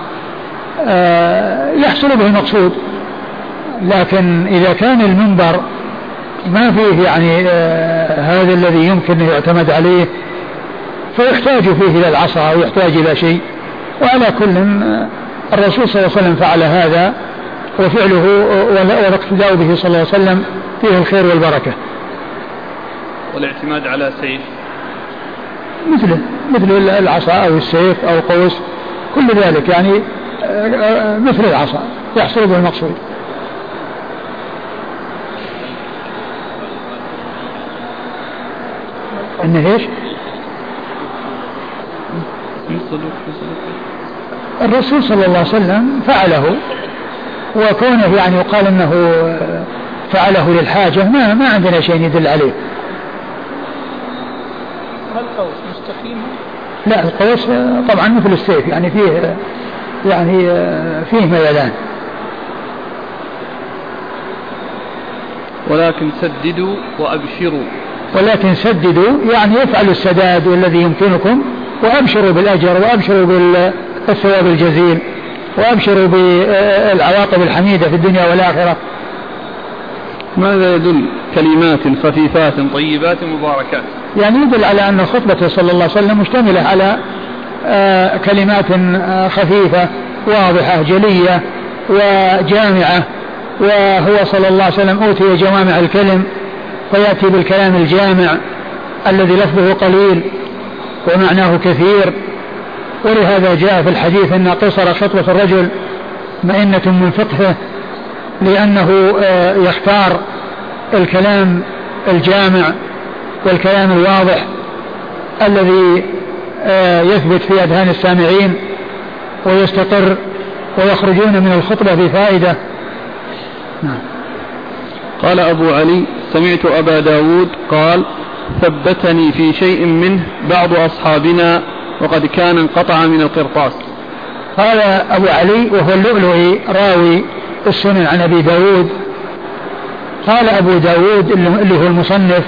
يحصل به المقصود. لكن إذا كان المنبر ما فيه يعني آه هذا الذي يمكن أن يعتمد عليه فيحتاج فيه إلى العصا أو يحتاج إلى شيء. وعلى كل آه الرسول صلى الله عليه وسلم فعل هذا وفعله والاقتداء به صلى الله عليه وسلم فيه الخير والبركة. والاعتماد على سيف. مثله مثل العصا أو السيف أو قوس كل ذلك. يعني آه، آه، مثل العصا يحصل به المقصود إنه إيش؟ الرسول صلى الله عليه وسلم فعله وكونه يعني يقال إنه فعله للحاجة ما ما عندنا شيء يدل عليه. هل القوس مستقيم؟ لا القوس طبعا مثل السيف يعني فيه يعني فيه ميلان. ولكن سددوا وأبشروا ولكن سددوا يعني افعلوا السداد والذي يمكنكم وأبشروا بالأجر وأبشروا بالثواب الجزيل وأبشروا بالعواقب الحميدة في الدنيا والآخرة. ماذا يدل كلمات خفيفات طيبات مباركات؟ يعني يدل على أن خطبته صلى الله عليه وسلم مشتملة على آه، كلمات آه، خفيفة واضحة جلية وجامعة وهو صلى الله عليه وسلم أوتي جوامع الكلم فيأتي بالكلام الجامع الذي لفظه قليل ومعناه كثير. ولهذا جاء في الحديث أن قصر خطبة الرجل مئنة من فقهه لأنه آه، يختار الكلام الجامع والكلام الواضح الذي آه، يثبت في أذهان السامعين ويستقر ويخرجون من الخطبة بفائدة. نعم. قال أبو علي سمعت أبا داود قال ثبتني في شيء منه بعض أصحابنا وقد كان انقطع من القرطاس. قال أبو علي وهو اللؤلؤي راوي السنن عن أبي داود قال أبو داود اللي هو المصنف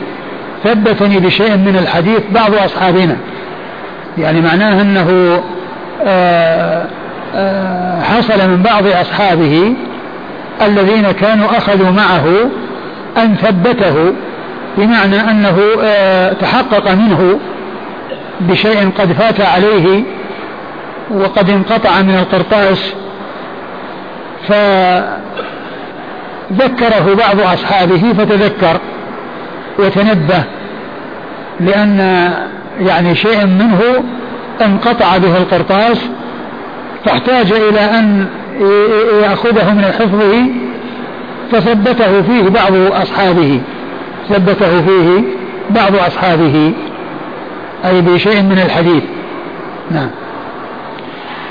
ثبتني بشيء من الحديث بعض أصحابنا. يعني معناه أنه آه، آه، حصل من بعض أصحابه الذين كانوا أخذوا معه أن ثبته بمعنى أنه آه، تحقق منه بشيء قد فات عليه وقد انقطع من القرطاس. فذكره بعض أصحابه فتذكر وتنبه لأن يعني شيء منه انقطع به القرطاس فاحتاج إلى أن يأخذه من حفظه فثبته فيه بعض أصحابه ثبته فيه بعض أصحابه أي بشيء من الحديث. نعم.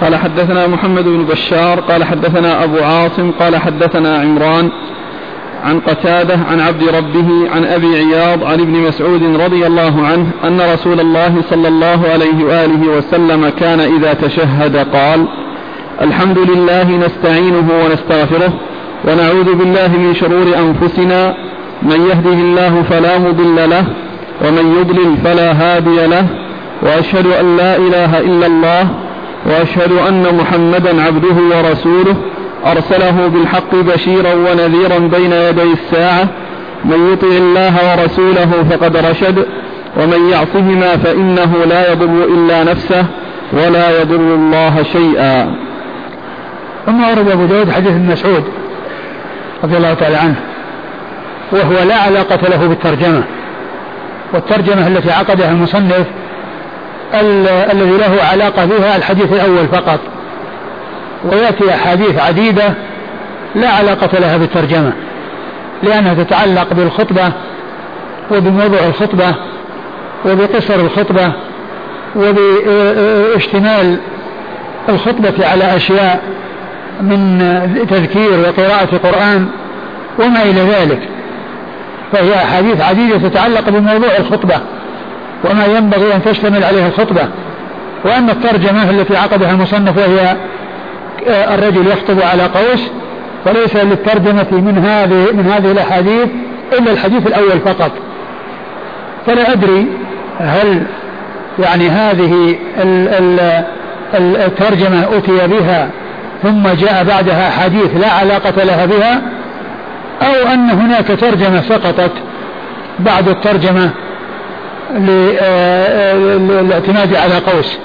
قال حدثنا محمد بن بشار قال حدثنا أبو عاصم قال حدثنا عمران عن قتادة عن عبد ربه عن أبي عياض عن ابن مسعود رضي الله عنه أن رسول الله صلى الله عليه وآله وسلم كان إذا تشهد قال الحمد لله نستعينه ونستغفره ونعوذ بالله من شرور أنفسنا من يهده الله فلا مضل له ومن يضلل فلا هادي له وأشهد أن لا إله إلا الله وأشهد أن محمدا عبده ورسوله أرسله بالحق بشيرا ونذيرا بين يدي الساعة من يطع الله ورسوله فقد رشد ومن يعصهما فإنه لا يضر إلا نفسه ولا يضر الله شيئا. ثم ورد أبو داود حديث ابن مسعود رضي الله تعالى عنه وهو لا علاقة له بالترجمة والترجمة التي عقدها المصنف الذي له علاقة بها الحديث الأول فقط. ويأتي أحاديث عديدة لا علاقة لها بالترجمة لأنها تتعلق بالخطبة وبموضوع الخطبة وبقصر الخطبة وباشتمال الخطبة على أشياء من تذكير وقراءة قرآن وما إلى ذلك. فهي أحاديث عديدة تتعلق بموضوع الخطبة وما ينبغي أن تشتمل عليه الخطبة. وأما الترجمة التي عقدها المصنف وهي الرجل يخطب على قوس فليس للترجمة من هذه من هذه الأحاديث إلا الحديث الأول فقط. فلا أدري هل يعني هذه الترجمة أتي بها ثم جاء بعدها حديث لا علاقة لها بها أو أن هناك ترجمة سقطت بعد الترجمة للاعتماد على قوس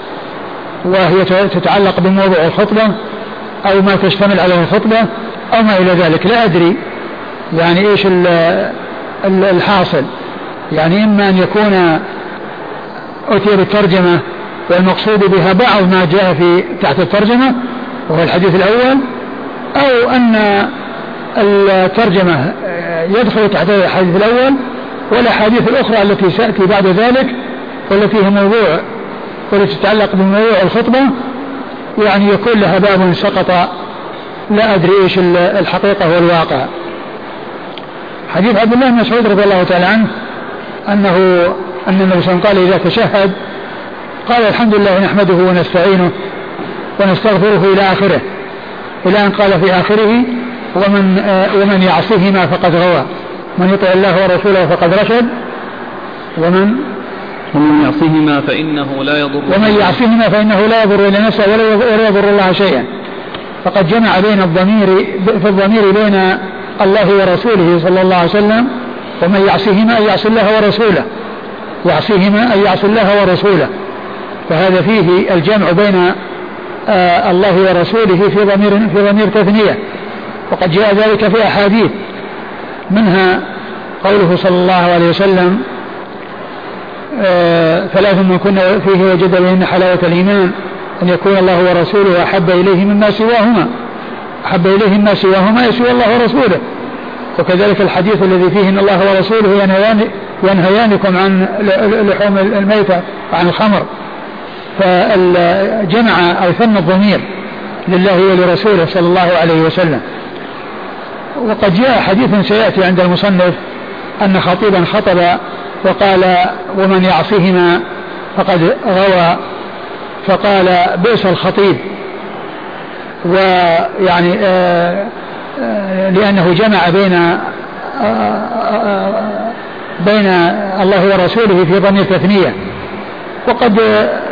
وهي تتعلق بموضوع الخطبة. أو ما تشتمل عليه الخطبة أو ما إلى ذلك. لا أدري يعني إيش الحاصل. يعني إما أن يكون أتي بالترجمة والمقصود بها بعض ما جاء في تحت الترجمة وهو الحديث الأول أو أن الترجمة يدخل تحت الحديث الأول والأحاديث الأخرى التي سأتي بعد ذلك والتي هي موضوع والتي تتعلق بموضوع الخطبة يعني يكون لها باب سقط لا أدري إيش الحقيقة والواقع. حديث عبد الله بن مسعود رضي الله تعالى عنه أنه أن النبي صلى الله عليه وسلم قال إذا تشهد قال الحمد لله نحمده ونستعينه ونستغفره إلى آخره. إلى أن قال في آخره ومن ومن يعصهما فقد غوى من يطع الله ورسوله فقد رشد ومن ومن يعصهما فإنه لا يضر. ومن يعصهما فإنه لا يضر إلا نفسه ولا يضر الله شيئا. فقد جمع بين الضمير في الضمير بين الله ورسوله صلى الله عليه وسلم ومن يعصهما أن يعصي الله ورسوله. يعصيهما أن يعصي الله ورسوله. فهذا فيه الجمع بين آه الله ورسوله في ضمير في ضمير تثنية. وقد جاء ذلك في أحاديث منها قوله صلى الله عليه وسلم ثلاث من كنا فيه وجد بهن حلاوة الإيمان أن يكون الله ورسوله أحب إليه مما سواهما. أحب إليه مما سواهما يسوى الله ورسوله. وكذلك الحديث الذي فيه أن الله ورسوله ينهيان ينهيانكم عن لحوم الميتة وعن الخمر. فجمع أو ثم الضمير لله ولرسوله صلى الله عليه وسلم. وقد جاء حديث سيأتي عند المصنف أن خطيبا خطب وقال ومن يعصهما فقد غوى فقال بئس الخطيب. ويعني آه، آه، لأنه جمع بين آه، بين الله ورسوله في ضمير تثنية. وقد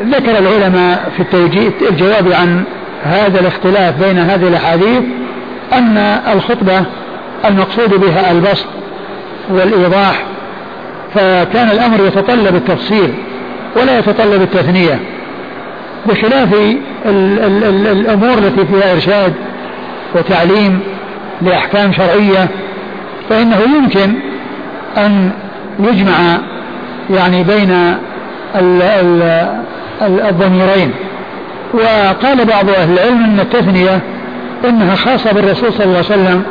ذكر العلماء في التوجيه الجواب عن هذا الاختلاف بين هذه الأحاديث أن الخطبة المقصود بها البسط. والإيضاح فكان الأمر يتطلب التفصيل ولا يتطلب التثنية. بخلاف ال ال ال الأمور التي فيها إرشاد وتعليم لأحكام شرعية فإنه يمكن أن يجمع يعني بين ال ال الضميرين. وقال بعض أهل العلم أن التثنية إنها خاصة بالرسول صلى الله عليه وسلم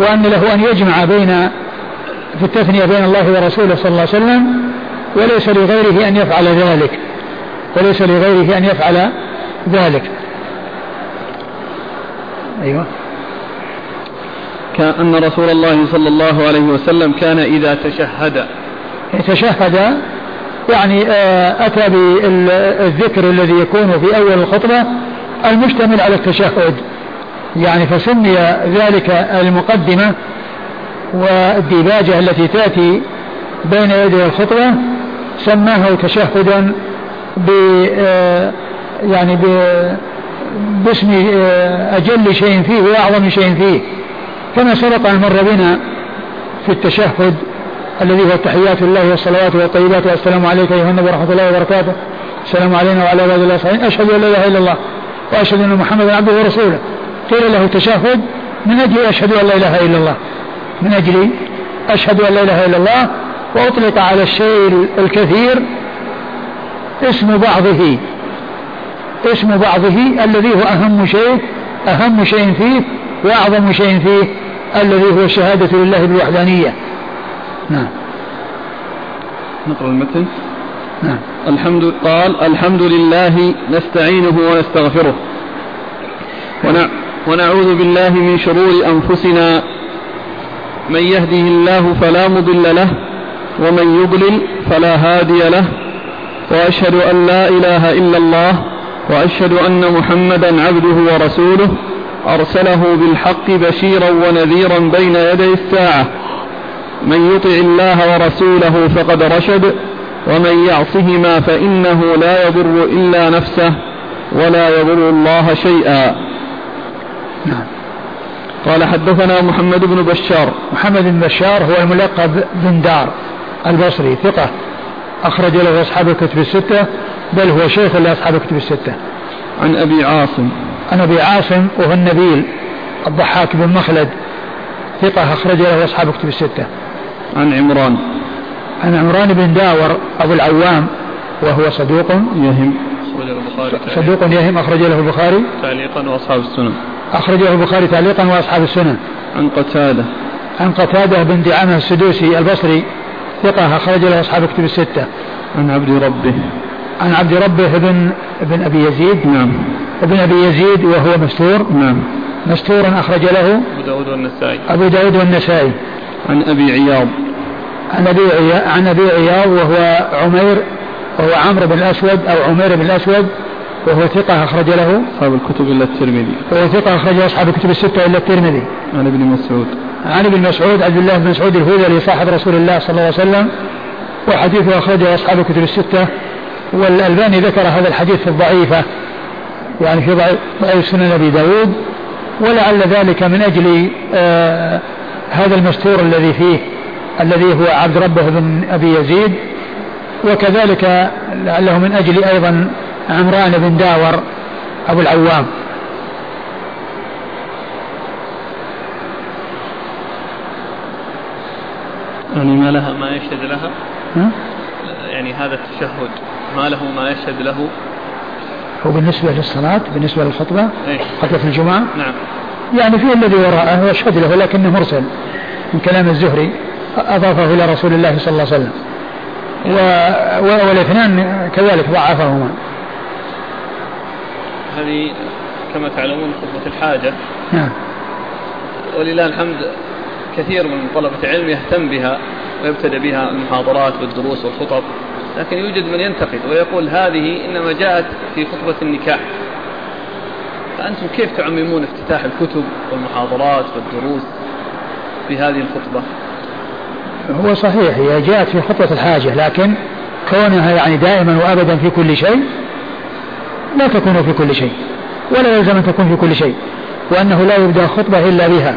وأن له أن يجمع بين في التثنية بين الله ورسوله صلى الله عليه وسلم وليس لغيره أن يفعل ذلك. وليس لغيره أن يفعل ذلك. أيوه. كأن رسول الله صلى الله عليه وسلم كان إذا تشهد. تشهد يعني آه، أتى بالذكر الذي يكون في أول الخطبة المشتمل على التشهد. يعني فسمي ذلك المقدمة والديباجة التي تأتي بين يدي الخطبة سماه تشهدا ب آه، يعني ب باسم آه، أجل شيء فيه وأعظم شيء فيه. كما سبق أن مر بنا في التشهد الذي هو تحيات الله والصلوات والطيبات والسلام عليك أيها النبي ورحمة الله وبركاته. السلام علينا وعلى عباد الله الصالحين أشهد أن لا إله إلا الله وأشهد أن محمدا عبده ورسوله. قيل له تشهد من أجل أشهد أن لا إله إلا الله. من أجل أشهد أن لا إله إلا الله وأطلق على الشيء الكثير اسم بعضه اسم بعضه الذي هو أهم شيء أهم شيء فيه وأعظم شيء فيه الذي هو الشهادة لله بالوحدانية. نعم. نقرأ المتن. نعم. الحمد قال الحمد لله نستعينه ونستغفره. ونعوذ بالله من شرور أنفسنا من يهده الله فلا مضل له ومن يضلل فلا هادي له وأشهد أن لا إله إلا الله وأشهد أن محمدا عبده ورسوله أرسله بالحق بشيرا ونذيرا بين يدي الساعة. من يطع الله ورسوله فقد رشد ومن يعصهما فإنه لا يضر إلا نفسه ولا يضر الله شيئا. نعم. قال حدثنا محمد بن بشار. محمد بن بشار هو الملقب بن دار البصري ثقة. أخرج له أصحاب الكتب الستة بل هو شيخ لأصحاب الكتب الستة. عن أبي عاصم. عن أبي عاصم وهو النبيل الضحاك بن مخلد ثقة. أخرج له أصحاب الكتب الستة. عن عمران. عن عمران بن داور أبو العوام وهو صدوق. يهم. صدوق يهم أخرج له البخاري. تعليقا وأصحاب السنن. أخرج له البخاري تعليقا وأصحاب السنن. عن قتادة. عن قتادة بن دعامة السدوسي البصري ثقة أخرج له أصحاب الكتب الستة. عن عبد ربه. عن عبد ربه بن ابن أبي يزيد. نعم. ابن أبي يزيد وهو مستور. نعم. مستور أخرج له أبو داود والنسائي. أبو داود والنسائي. عن أبي عياض. عن أبي عياض عن أبي عياض وهو عمير وهو عمرو بن الأسود أو عمير بن الأسود. وهو ثقة أخرج له؟ أصحاب الكتب إلا الترمذي. وهو ثقة أخرج أصحاب الكتب الستة إلا الترمذي. عن ابن مسعود. عن ابن مسعود عبد الله بن مسعود الهذلي صاحب رسول الله صلى الله عليه وسلم وحديثه أخرجه أصحاب الكتب الستة. والألباني ذكر هذا الحديث في الضعيفة يعني في ضعيف سنن أبي داود. ولعل ذلك من أجل آه هذا المستور الذي فيه الذي هو عبد ربه بن أبي يزيد. وكذلك لعله من أجل أيضا عمران بن داور أبو العوام. يعني ما لها ما يشهد لها؟ يعني هذا التشهد ما له ما يشهد له؟ هو بالنسبة للصلاة بالنسبة للخطبة أيه؟ خطبة الجمعة؟ نعم. يعني في الذي وراءه يشهد له لكنه مرسل من كلام الزهري أضافه إلى رسول الله صلى الله عليه وسلم. و... والإثنان كذلك ضعفهما. هذه كما تعلمون خطبة الحاجة. نعم. ولله الحمد كثير من طلبة العلم يهتم بها ويبتدأ بها المحاضرات والدروس والخطب لكن يوجد من ينتقد ويقول هذه إنما جاءت في خطبة النكاح. فأنتم كيف تعممون افتتاح الكتب والمحاضرات والدروس في هذه الخطبة؟ هو صحيح هي جاءت في خطبة الحاجة لكن كونها يعني دائما وأبدا في كل شيء لا تكون في كل شيء ولا يلزم أن تكون في كل شيء وأنه لا يبدأ الخطبة إلا بها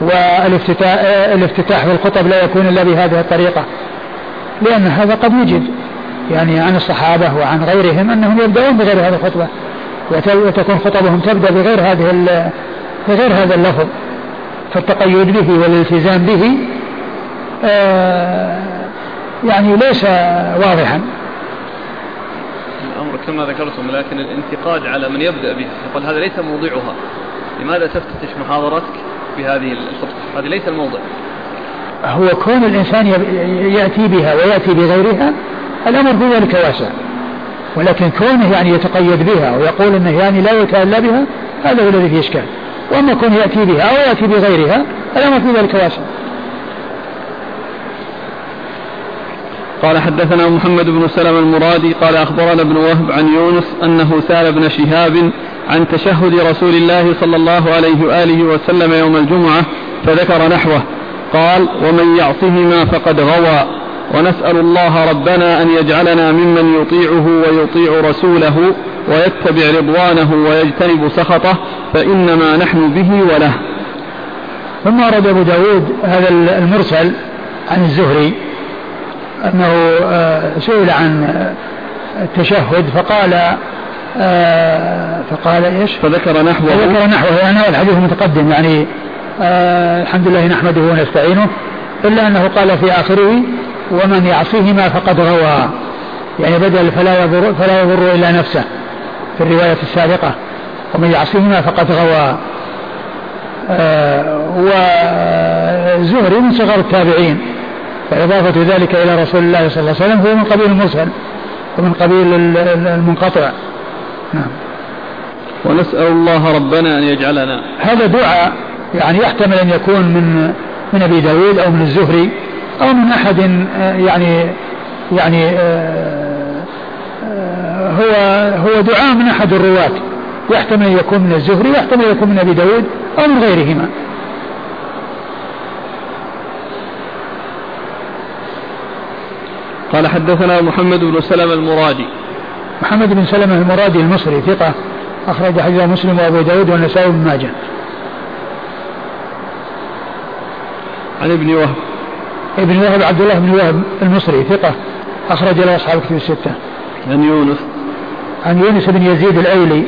والافتتاح الافتتاح في الخطب لا يكون إلا بهذه الطريقة لأن هذا قد يوجد يعني عن الصحابة وعن غيرهم أنهم يبدأون بغير هذه الخطبة وتكون خطبهم تبدأ بغير هذه بغير هذا اللفظ فالتقيد به والالتزام به آه يعني ليس واضحا. كما ذكرتم لكن الانتقاد على من يبدأ بها يقول هذا ليس موضعها. لماذا تفتتش محاضرتك بهذه الخطبة هذه ليس الموضع. هو كون الإنسان يأتي بها ويأتي بغيرها الأمر في ذلك واسع. ولكن كونه يعني يتقيد بها ويقول إنه يعني لا يتألى بها هذا هو الذي فيه إشكال. وأما كون يأتي بها أو يأتي بغيرها فلا في ذلك واسع. قال حدثنا محمد بن سلمة المرادي قال أخبرنا ابن وهب عن يونس أنه سأل ابن شهاب عن تشهد رسول الله صلى الله عليه وآله وسلم يوم الجمعة فذكر نحوه. قال ومن يعصهما فقد غوى. ونسأل الله ربنا أن يجعلنا ممن يطيعه ويطيع رسوله ويتبع رضوانه ويجتنب سخطه فإنما نحن به وله. ثم ورد أبو داود هذا المرسل عن الزهري أنه آه، سئل عن التشهد فقال آه، فقال إيش؟ فذكر نحوه. فذكر نحوه يعني الحديث متقدم يعني آه الحمد لله نحمده ونستعينه إلا أنه قال في آخره ومن يعصيهما فقد غوى. يعني بدل فلا يضر فلا يضر إلا نفسه في الرواية السابقة ومن يعصيهما فقد غوى. آه وزهري من صغار التابعين. فإضافة ذلك إلى رسول الله صلى الله عليه وسلم هو من قبيل المرسل ومن قبيل المنقطع. نعم. ونسأل الله ربنا أن يجعلنا. هذا دعاء يعني يحتمل أن يكون من من أبي داود أو من الزهري أو من أحد يعني يعني آه، آه، هو هو دعاء من أحد الرواة. يحتمل أن يكون من الزهري يحتمل أن يكون من أبي داود أو من غيرهما. قال حدثنا محمد بن سلمة المرادي. محمد بن سلمة المرادي المصري ثقة أخرج حديث مسلم وأبو داود والنسائي بن ماجه. عن ابن وهب. ابن وهب عبد الله بن وهب المصري ثقة أخرج له أصحاب كتب الستة. عن يونس. عن يونس بن يزيد الأيلي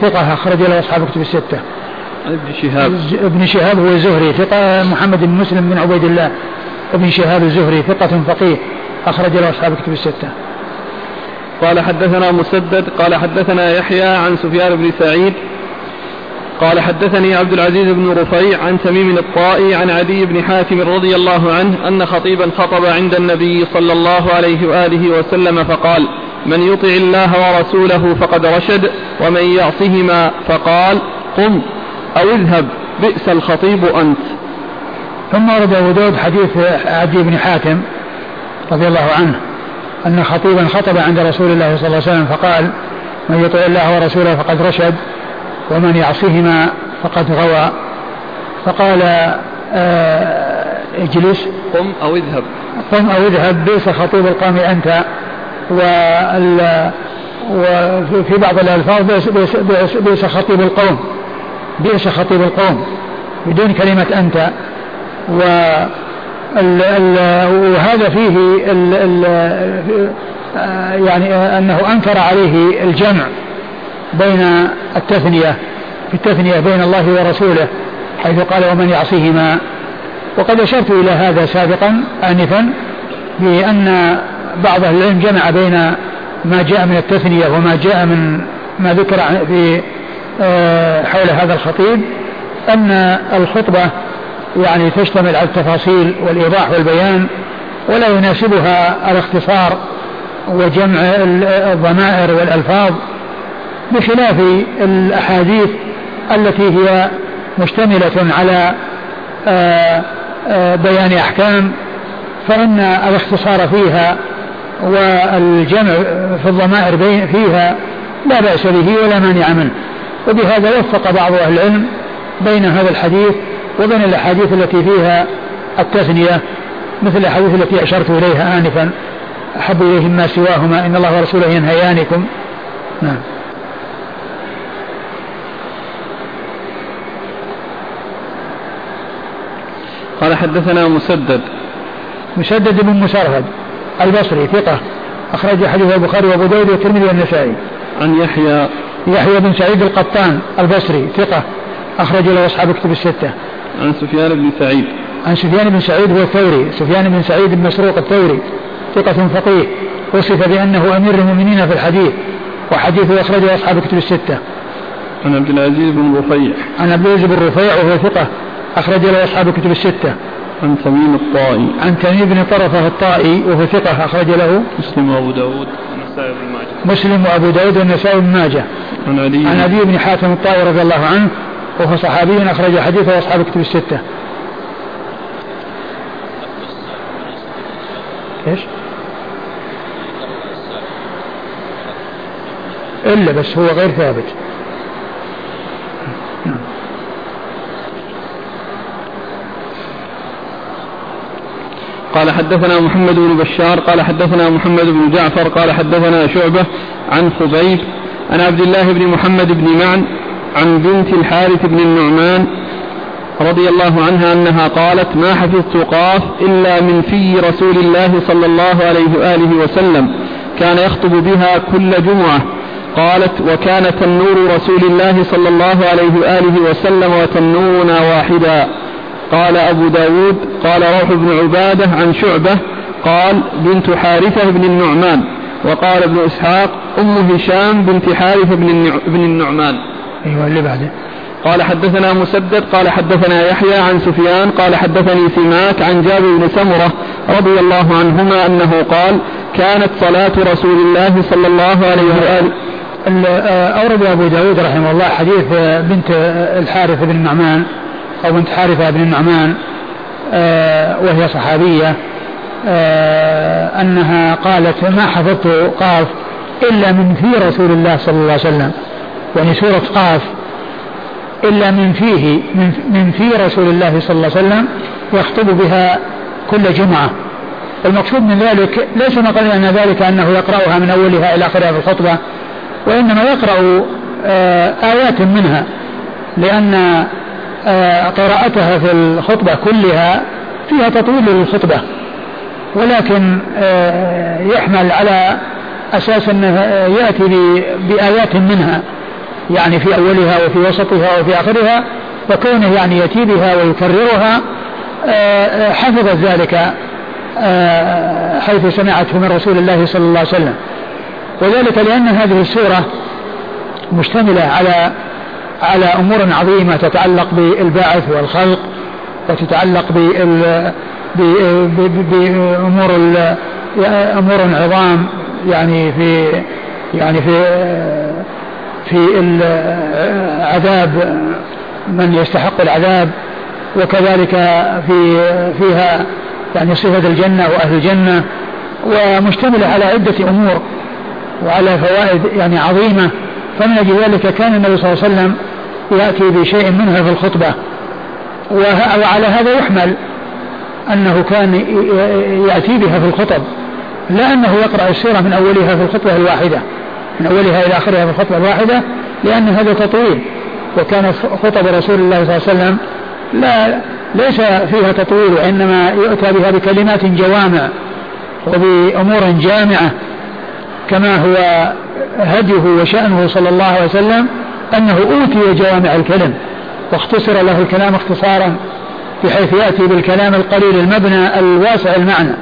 ثقة أخرج له أصحاب كتب الستة. عن ابن شهاب. ابن شهاب هو الزهري ثقة محمد بن مسلم بن عبيد الله. ابن شهاب الزهري ثقة فقيه. أخرج له أصحاب كتب الستة. قال حدثنا مسدد قال حدثنا يحيى عن سفيان بن سعيد قال حدثني عبد العزيز بن رفيع عن تميم الطائي عن عدي بن حاتم رضي الله عنه أن خطيبا خطب عند النبي صلى الله عليه وآله وسلم فقال من يطع الله ورسوله فقد رشد ومن يعصهما فقال قم أو اذهب بئس الخطيب أنت. ثم ورد أبو داود حديث عدي بن حاتم رضي الله عنه أن خطيبا خطب عند رسول الله صلى الله عليه وسلم فقال من يطع الله ورسوله فقد رشد ومن يعصيهما فقد غوى. فقال آه اجلس. قم أو اذهب. قم أو اذهب بئس خطيب القوم أنت وفي بعض الألفاظ بئس, بئس خطيب القوم. بئس خطيب القوم بدون كلمة أنت. و ال ال وهذا فيه ال ال يعني أنه أنكر عليه الجمع بين التثنية في التثنية بين الله ورسوله حيث قال ومن يعصيهما؟ وقد أشرت إلى هذا سابقا آنفا بأن بعض أهل العلم جمع بين ما جاء من التثنية وما جاء من ما ذكر في آه، حول هذا الخطيب أن الخطبة يعني تشتمل على التفاصيل والإيضاح والبيان ولا يناسبها الاختصار وجمع الضمائر والألفاظ بخلاف الأحاديث التي هي مشتملة على آه، آه، بيان أحكام فإن الاختصار فيها والجمع في الضمائر فيها لا بأس به ولا مانع منه. وبهذا وفق بعض أهل العلم بين هذا الحديث وبين الأحاديث التي فيها التثنية مثل الأحاديث التي أشرت إليها آنفا أحب إليهم ما سواهما إن الله ورسوله ينهيانكم. نعم. قال حدثنا مسدد. مسدد بن مسرهد البصري ثقة. أخرج حديث البخاري وأبو داود والترمذي والنسائي. عن يحيى. يحيى بن سعيد القطان البصري ثقة. أخرج له أصحاب كتب الستة. عن سفيان بن سعيد. عن سفيان بن سعيد هو الثوري سفيان بن سعيد بن مسروق الثوري ثقة فقيه وصف بأنه أمير المؤمنين في الحديث وحديثه أخرجه أصحاب كتب الستة. عن عبد العزيز بن رفيع. عن عبد العزيز بن رفيع وهو ثقة أخرج له أصحاب كتب الستة. عن تميم الطائي. عن تميم بن طرفة الطائي وهو ثقة أخرج له. مسلم وأبو داود والنسائي بن ماجه. مسلم وأبو داود والنسائي بن ماجه. عن علي. عن أبي بن حاتم الطائي رضي الله عنه وهو صحابي أخرج حديثه أصحاب كتب الستة إيش؟ إلا بس هو غير ثابت قال حدثنا محمد بن بشار قال حدثنا محمد بن جعفر قال حدثنا شعبة عن خبيب عن عبد الله بن محمد بن معن عن بنت الحارث بن النعمان رضي الله عنها أنها قالت ما حفظت قاف إلا من في رسول الله صلى الله عليه وآله وسلم كان يخطب بها كل جمعة. قالت وكان تنور رسول الله صلى الله عليه وآله وسلم وتنورنا واحدا. قال أبو داود قال روح بن عبادة عن شعبة قال بنت حارثة بن النعمان. وقال ابن إسحاق أم هشام بنت حارثة بن النعمان. أيوة اللي بعده. قال حدثنا مسدد قال حدثنا يحيى عن سفيان قال حدثني سماك عن جابر بن سمرة رضي الله عنهما أنه قال كانت صلاة رسول الله صلى الله عليه وآله. آه، أورد أبو داود رحمه الله حديث بنت الحارث بن النعمان أو بنت حارثة بن النعمان آه، وهي صحابية آه، أنها قالت ما حفظت قاف إلا من في رسول الله صلى الله عليه وسلم. يعني سورة قاف إلا من فيه من, من في رسول الله صلى الله عليه وسلم يخطب بها كل جمعة. المقصود من ذلك ليس مقصود أن ذلك أنه يقرأها من أولها إلى آخرها في الخطبة وإنما يقرأ آه، آيات منها لأن آه، قراءتها في الخطبة كلها فيها تطويل للخطبة. ولكن آه، يحمل على أساس أنه يأتي بآيات منها. يعني في أولها وفي وسطها وفي آخرها وكونه يعني يأتي بها ويكررها آه، حفظت ذلك حيث سمعته من رسول الله صلى الله عليه وسلم. وذلك لأن هذه السورة مشتملة على على أمور عظيمة تتعلق بالبعث والخلق وتتعلق بأمور أمور عظام يعني في يعني في في عذاب من يستحق العذاب وكذلك في فيها يعني صفة الجنة وأهل الجنة ومشتملة على عدة أمور وعلى فوائد يعني عظيمة. فمن أجل ذلك كان النبي صلى الله عليه وسلم يأتي بشيء منها في الخطبة. وعلى هذا يحمل أنه كان يأتي بها في الخطب لا أنه يقرأ السورة من أولها في الخطبة الواحدة. من أولها إلى آخرها في الخطبة الواحدة لأن هذا تطويل. وكان خطب رسول الله صلى الله عليه وسلم لا ليس فيها تطويل وإنما يؤتى بها بكلمات جوامع وبأمور جامعة كما هو هديه وشأنه صلى الله عليه وسلم أنه أوتي جوامع الكلم واختصر له الكلام اختصارا بحيث يأتي بالكلام القليل المبنى الواسع المعنى.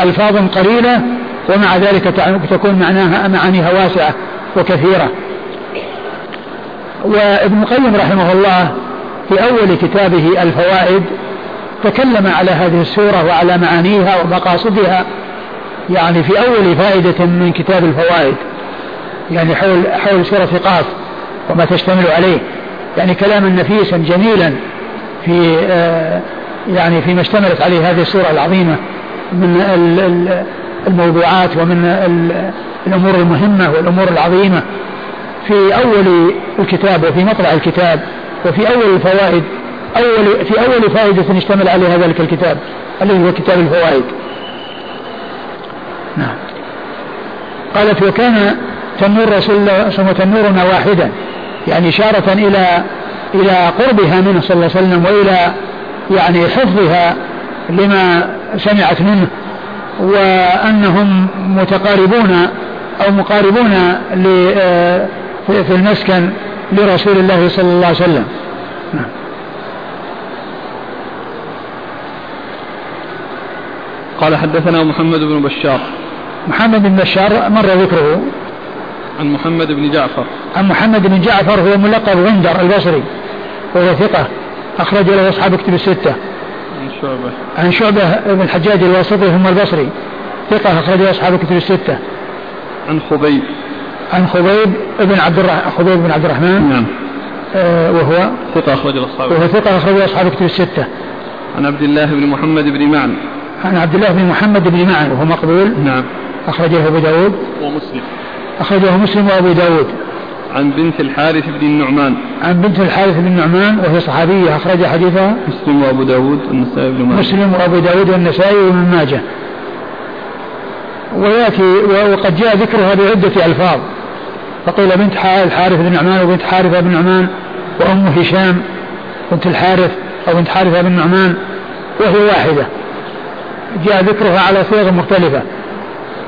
ألفاظ قليلة ومع ذلك تكون معناها معانيها واسعة وكثيرة. وابن القيم رحمه الله في أول كتابه الفوائد تكلم على هذه السورة وعلى معانيها ومقاصدها يعني في أول فائدة من كتاب الفوائد يعني حول حول سورة قاف وما تشتمل عليه. يعني كلاما نفيسا جميلا في آه، يعني فيما اشتملت عليه هذه السورة العظيمة من الموضوعات ومن الأمور المهمة والأمور العظيمة. في أول الكتاب وفي مطلع الكتاب وفي أول الفوائد أول في أول فائدة اشتمل عليها ذلك الكتاب الذي هو كتاب الفوائد. نعم. قالت وكان تنور رسول الله صلى الله عليه وسلم تنورنا واحدا. يعني إشارة إلى إلى قربها منه صلى الله عليه وسلم وإلى يعني حفظها لما سمعت منه. وأنهم متقاربون أو مقاربون في المسكن لرسول الله صلى الله عليه وسلم. نعم. قال حدثنا محمد بن بشار. محمد بن بشار مر ذكره؟ عن محمد بن جعفر. عن محمد بن جعفر هو ملقب غندر البصري وهو ثقة أخرج له أصحاب كتب الستة. عن شعبة. عن شعبة بن الحجاج الواسطي ثم البصري. ثقة أخرج أصحاب كتب الستة. عن خبيب. عن خبيب بن عبد الرحمن خبيب بن عبد الرحمن. نعم. آه وهو ثقة أخرج أصحاب وهو ثقة أخرج أصحاب كتب الستة. عن عبد الله بن محمد بن معن. عن عبد الله بن محمد بن معن وهو مقبول. نعم. أخرجه أبو داود. ومسلم. أخرجه مسلم وأبو داود. عن بنت الحارث بن النعمان. عن بنت الحارث بن النعمان وهي صحابية أخرج حديثها. مسلم وأبو داود والنسائي بن ماجه. مسلم وأبو داود والنسائي وابن ماجه. ويأتي وقد جاء ذكرها بعدة ألفاظ. فقيل بنت الحارث بن نعمان وبنت حارثة بن نعمان وأم هشام بنت الحارث أو بنت حارثة بن نعمان وهي واحدة. جاء ذكرها على صيغ مختلفة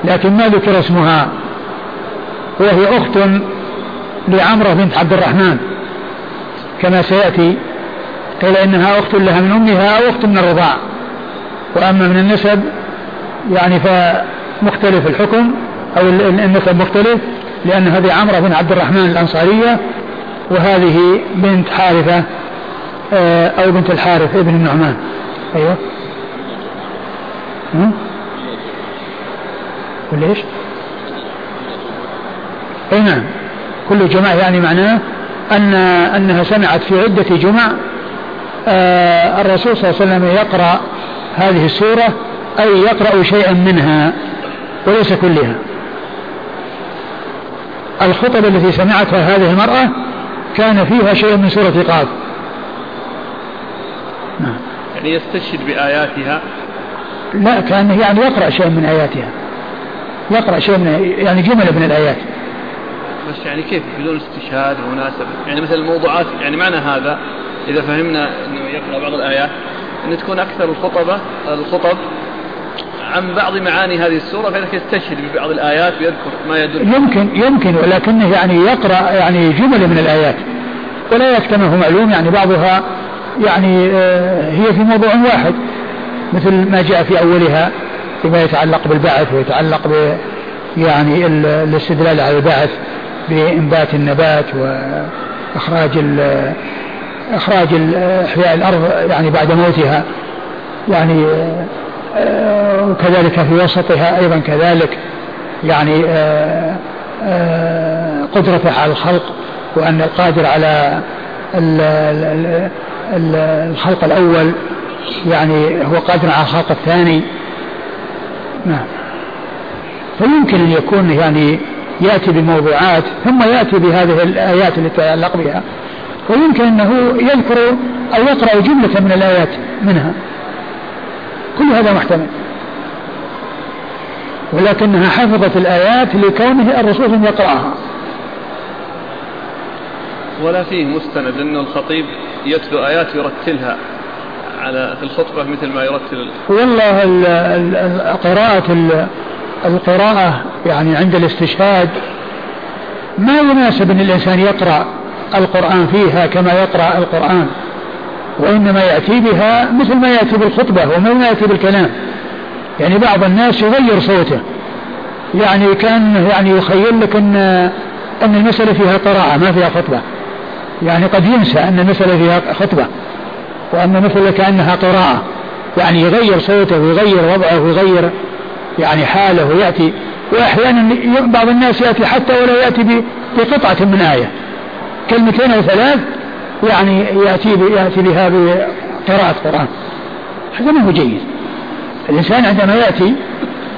لكن ما ذكر اسمها. وهي أخت لعمرة بنت عبد الرحمن. كما سيأتي قيل إنها أخت لها من أمها أو أخت من الرضاع. وأما من النسب يعني فمختلف الحكم أو النسب مختلف لأن هذه عمرة بن عبد الرحمن الأنصارية وهذه بنت حارثة آه، أو بنت الحارث ابن النعمان. أيوه. ولا إيش؟ أي نعم. كل جمع يعني معناه ان أنها سمعت في عدة جمع آه الرسول صلى الله عليه وسلم يقرأ هذه السورة أي يقرأ شيئا منها وليس كلها. الخطب التي سمعتها هذه المرأة كان فيها شيء من سورة قاف. يعني يستشهد بآياتها؟ لا كان يعني يقرأ شيء من آياتها. يقرأ شيء من يعني جملة من الآيات. بس يعني كيف بدون استشهاد ومناسبة؟ يعني مثل الموضوعات يعني معنى هذا إذا فهمنا أنه يقرأ بعض الآيات أن تكون أكثر الخطبة الخطب عن بعض معاني هذه السورة فإنك يستشهد ببعض الآيات ويذكر ما يدل. يمكن يمكن ولكنه يعني يقرأ يعني جملة من الآيات ولا يكتمه معلوم يعني بعضها يعني آه، هي في موضوع واحد مثل ما جاء في أولها فيما يتعلق بالبعث ويتعلق ب يعني الاستدلال على البعث. بإنبات النبات وإخراج إخراج إحياء الأرض يعني بعد موتها. يعني آه، وكذلك في وسطها أيضا كذلك يعني آه، آه، قدرته على الخلق وأن القادر على الخلق الأول. يعني هو قادر على الخلق الثاني. نعم. فيمكن أن يكون يعني يأتي بموضوعات ثم يأتي بهذه الآيات التي يتعلق بها. ويمكن أنه يذكر أو يقرأ جملة من الآيات منها. كل هذا محتمل. ولكنها حفظت الآيات لكونه الرسول يقرأها. ولا فيه مستند أنه الخطيب يتلو آيات يرتلها على في الخطبة مثل ما يرتل والله قراءة القراءة يعني عند الاستشهاد ما يناسب أن الإنسان يقرأ القرآن فيها كما يقرأ القرآن وإنما يأتي بها مثل ما يأتي بالخطبة وما يأتي بالكلام. يعني بعض الناس يغير صوته يعني كان يعني يخيل لك أن أن المسألة فيها قراءة ما فيها خطبة. يعني قد ينسى أن المسألة فيها خطبة وأن مثل كأنها قراءة. يعني يغير صوته ويغير وضعه ويغير يعني حاله ويأتي وأحيانا بعض الناس يأتي حتى ولا يأتي بقطعة من آية. كلمتين أو ثلاث يعني يأتي يأتي بها بقراءة قرآن. هذا ما هو جيد. الإنسان عندما يأتي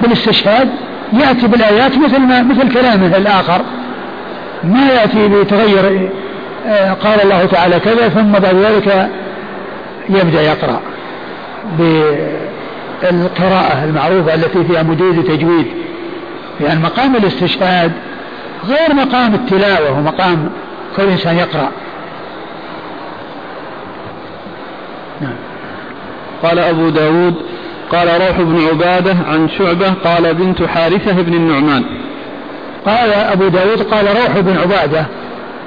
بالاستشهاد يأتي بالآيات مثل ما مثل كلامه الآخر. ما يأتي بتغير آه، قال الله تعالى كذا ثم بعد ذلك يبدأ يقرأ بالقراءة المعروفة التي فيها مدود تجويد لأن يعني مقام الاستشهاد غير مقام التلاوة ومقام كل إنسان يقرأ. نعم. قال أبو داود قال روح بن عبادة عن شعبة قال بنت حارثة بن النعمان. قال أبو داود قال روح بن عبادة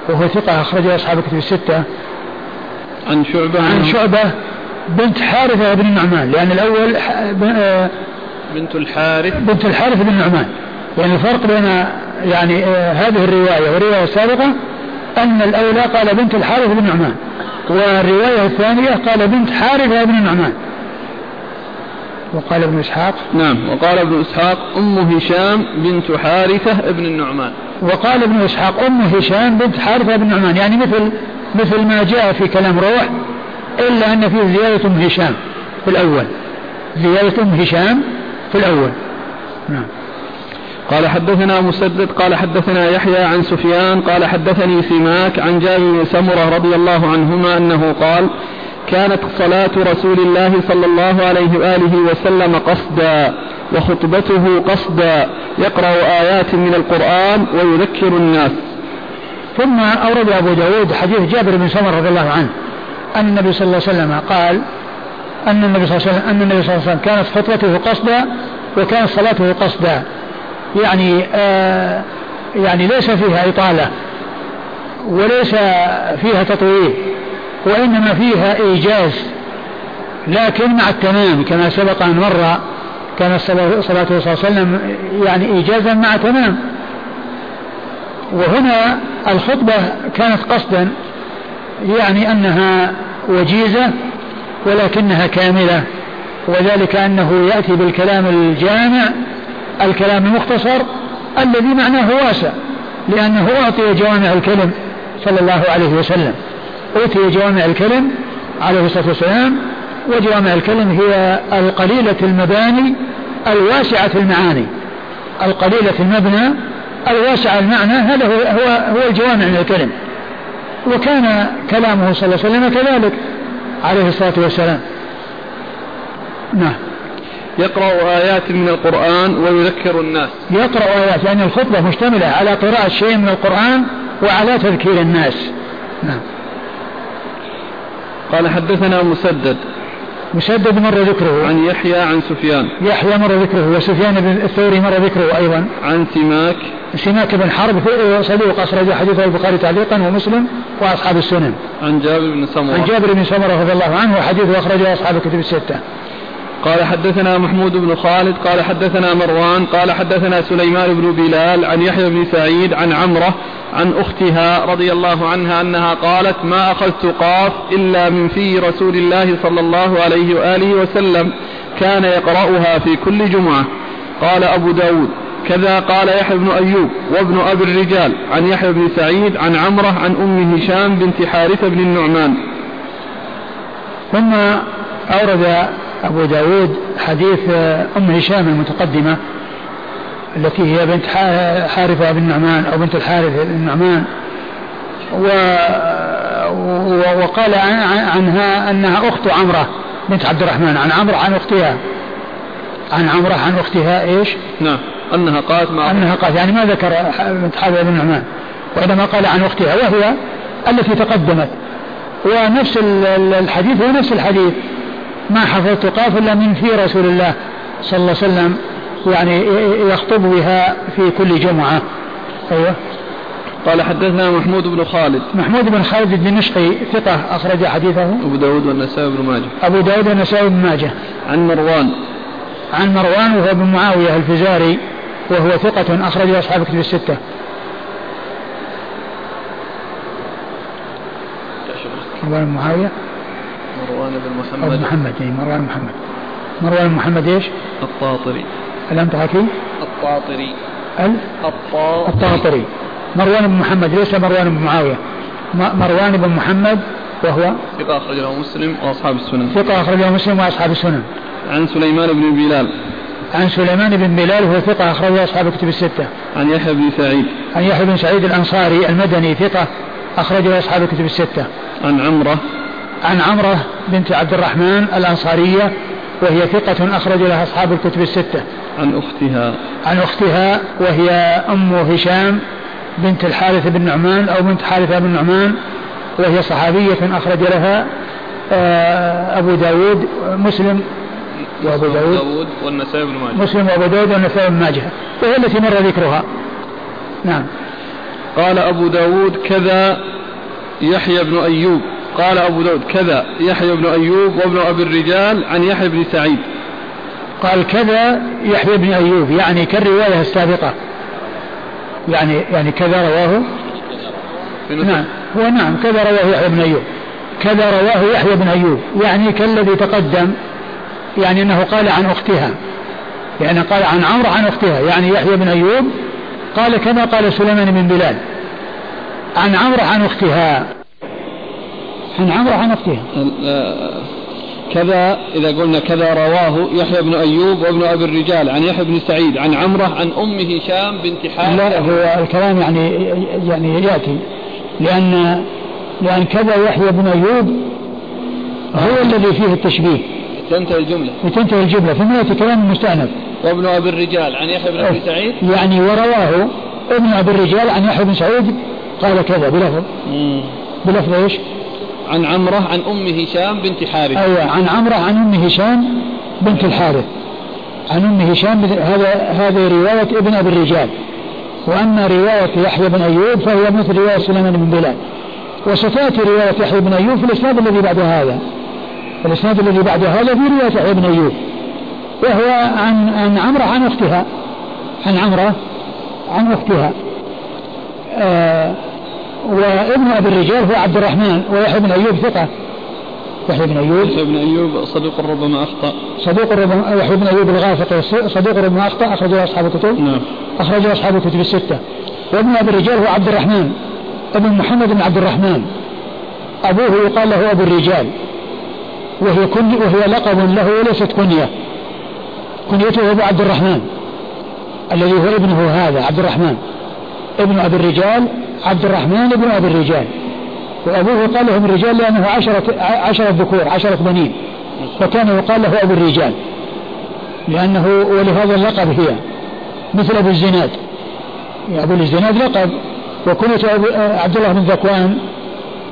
وهو ثقة أخرجه أصحاب الكتب الستة. عن شعبة. عن شعبة بنت حارثة بن النعمان لأن الأول آه، بنت الحارث. بنت الحارث بن النعمان. يعني الفرق بين يعني آه، هذه الرواية والرواية السابقة أن الأولى قال بنت الحارث بن النعمان والرواية الثانية قال بنت حارثة بن النعمان. وقال ابن إسحاق؟ نعم وقال ابن إسحاق أم هشام بنت حارثة بن النعمان. وقال ابن إسحاق أم هشام بنت حارثة بن النعمان. يعني مثل مثل ما جاء في كلام روح إلا أن فيه زيادة أم هشام في الأول. زيادة أم هشام في الأول. نعم. قال حدثنا مسدد قال حدثنا يحيى عن سفيان قال حدثني سماك عن جابر بن سمرة رضي الله عنهما أنه قال كانت صلاة رسول الله صلى الله عليه وآله وسلم قصدا وخطبته قصدا يقرأ آيات من القرآن ويذكر الناس. ثم أورد أبو داود حديث جابر بن سمر رضي الله عنه. أن النبي صلى الله عليه وسلم قال أن النبي صلى الله عليه وسلم أن النبي صلى الله عليه وسلم كانت خطبته قصدا وكانت صلاته قصدا. يعني آه يعني ليس فيها إطالة وليس فيها تطويل وإنما فيها إيجاز لكن مع التمام كما سبق أن مر كان صلاته صلى الله عليه وسلم يعني إيجازا مع تمام. وهنا الخطبة كانت قصدا يعني أنها وجيزة ولكنها كاملة وذلك أنه يأتي بالكلام الجامع الكلام المختصر الذي معناه واسع لأنه أعطي جوامع الكلم صلى الله عليه وسلم. أوتي جوامع الكلم عليه الصلاة والسلام وجوامع الكلم هي القليلة المباني الواسعة المعاني. القليلة المبنى الواسع المعنى هذا هو هو, هو الجوامع من الكلم. وكان كلامه صلى الله عليه وسلم كذلك عليه الصلاة والسلام. نعم. يقرأ آيات من القرآن ويذكر الناس. يقرأ آيات يعني الخطبة مشتملة على قراءة شيء من القرآن وعلى تذكير الناس. نعم. قال حدثنا مسدد. مسدد مر ذكره. عن يحيى عن سفيان. يحيى مر ذكره وسفيان بن الثوري مر ذكره أيضا. عن سماك. سماك بن حرب صدوق أخرج حديثه البخاري تعليقا ومسلم وأصحاب السنن. عن جابر بن سمرة. عن جابر بن سمرة رضي الله عنه وحديثه أخرجه أصحاب الكتب الستة. قال حدثنا محمود بن خالد قال حدثنا مروان قال حدثنا سليمان بن بلال عن يحيى بن سعيد عن عمرة عن أختها رضي الله عنها أنها قالت ما أخذت قاف إلا من في رسول الله صلى الله عليه وآله وسلم كان يقرأها في كل جمعة. قال أبو داود كذا قال يحيى بن أيوب وابن أبي الرجال عن يحيى بن سعيد عن عمرة عن أم هشام بنت حارثة بن النعمان. ثم أورد أبو داود حديث أم هشام المتقدمة التي هي بنت حارثة بن نعمان أو بنت الحارث بن نعمان. و وقال عنها أنها أخت عمرة بنت عبد الرحمن عن عمرة عن أختها. عن عمرة عن أختها إيش؟ نعم. أنها قالت ما أنها قالت يعني ما ذكر بنت حارثة بن نعمان. وإنما قال عن أختها وهي التي تقدمت. ونفس الحديث هو نفس الحديث. ما حفظت قاف إلا من في رسول الله صلى الله عليه وسلم يعني يخطب بها في كل جمعة. أيوه. قال حدثنا محمود بن خالد. محمود بن خالد الدمشقي ثقة أخرج حديثه. أبو داود والنسائي بن ماجه. أبو داود والنسائي بن ماجه. عن مروان. عن مروان وهو بن معاوية الفزاري وهو ثقة أخرج أصحاب كتب الستة. مروان معاوية. مروان بن محمد. محمد أي مروان محمد. مروان محمد إيش؟ الطاطري. الأم تحكي؟ الطاطري. ال؟ الطاطري. الطاطري. مروان بن محمد ليس مروان بن معاوية. مروان بن محمد وهو؟ ثقة أخرجه مسلم وأصحاب السنن. ثقة أخرجه مسلم وأصحاب السنن. عن سليمان بن بلال. عن سليمان بن بلال وهو ثقة أخرجه أصحاب الكتب الستة. عن يحيى بن سعيد. عن يحيى بن سعيد الأنصاري المدني ثقة أخرجه أصحاب الكتب الستة. عن عمرة. عن عمرة بنت عبد الرحمن الأنصارية وهي ثقة أخرج لها أصحاب الكتب الستة. عن أختها. عن أختها وهي أم هشام بنت الحارث بن نعمان أو بنت حارثة بن نعمان وهي صحابية أخرج لها آه، أبو داود مسلم وأبو داود, داود والنسائي بن ماجه. مسلم وأبو داود والنسائي بن ماجه. وهي التي مر ذكرها. نعم. قال أبو داود كذا يحيى بن أيوب. قال أبو داود كذا يحيى بن أيوب وابن أبي الرجال عن يحيى بن سعيد. قال كذا يحيى بن أيوب يعني كالرواية السابقة. يعني يعني كذا رواه. نعم هو نعم كذا رواه يحيى بن أيوب. كذا رواه يحيى بن أيوب يعني كالذي تقدم يعني أنه قال عن أختها. يعني قال عن عمرو عن أختها يعني يحيى بن أيوب قال كما قال سليمان بن بلال. عن عمرو عن أختها. عن عمرة عن أختها كذا إذا قلنا كذا رواه يحيى بن أيوب وابن أبي الرجال عن يحيى بن سعيد عن عمرة عن أم هشام بنت حارثة. لا هو الكلام يعني يعني يأتي. لأن لأن كذا يحيى بن أيوب هو الذي فيه التشبيه. تنتهي الجملة. وتنتهي الجملة. ثم يأتي كلام مستأنف. وابن أبي الرجال عن يحيى بن أبي سعيد. يعني ورواه ابن أبي الرجال عن يحيى بن سعيد قال كذا بلفظ. بلفظ إيش؟ عن عمرة عن أم هشام بنت حارث أيوة عن عمرة عن أم هشام بنت الحارث. عن أم هشام هذا هذه رواية ابن أبي الرجال. وأما رواية يحيى بن أيوب فهي مثل رواية سليمان بن بلال. وستأتي رواية يحيى بن أيوب في الإسناد الذي بعد هذا. الإسناد الذي بعد هذا في رواية يحيى بن أيوب. وهو عن عن عمرة عن أختها. عن عمرة عن أختها. آه وابن أبي الرجال هو عبد الرحمن ويحيى بن أيوب ثقة. يحيى بن أيوب. يحيى بن أيوب صدوق ربما أخطأ. صدوق ربما يحيى بن أيوب الغافقي صدوق ربما أخطأ أخرجه أصحاب الكتب. نعم. أخرجه أصحاب الكتب الستة. وابن أبي الرجال هو عبد الرحمن. ابن محمد بن عبد الرحمن. أبوه يقال له أبو الرجال. وهي كن وهي لقب له وليست كنية. كنيته أبو عبد الرحمن. الذي هو ابنه هذا عبد الرحمن. ابن أبي الرجال عبد الرحمن بن أبي الرجال. وأبوه قال لهم الرجال لأنه عشرة, عشرة ذكور عشرة بنين. فكان يقال له أبو الرجال. لأنه ولهذا اللقب هي مثل أبو الزناد. أبو الزناد لقب. وكنية عبد الله بن ذكوان.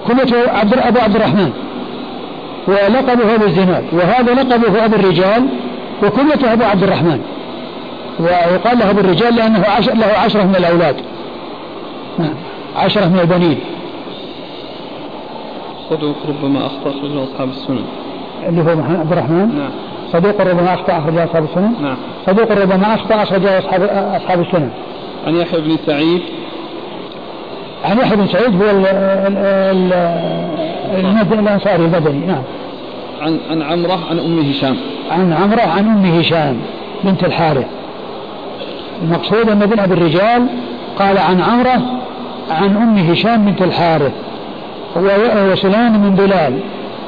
كنية عبد أبو عبد الرحمن ولقبه أبو الزناد. وهذا لقبه أبو الرجال. وكنيته أبو عبد الرحمن ويقال له أبو الرجال لأنه عشر له عشرة من الأولاد. نعم. عشرة من البنين. صدوق ربما أخطأ أخرجه أصحاب السنن اللي هو عبد الرحمن؟ نعم. صدوق ربما أخطأ أخرجه أصحاب السنن نعم. صدوق ربما أخطأ أخرجه أصحاب أصحاب السنن عن يحيى بن سعيد. عن يحيى بن سعيد هو الأنصاري المدني نعم. عن عن عمرة عن أم هشام. عن عمرة عن أم هشام بنت الحارث. المقصود أن ابن أبي الرجال قال عن عمرة عن أم هشام بنت الحارث وسليمان من بلال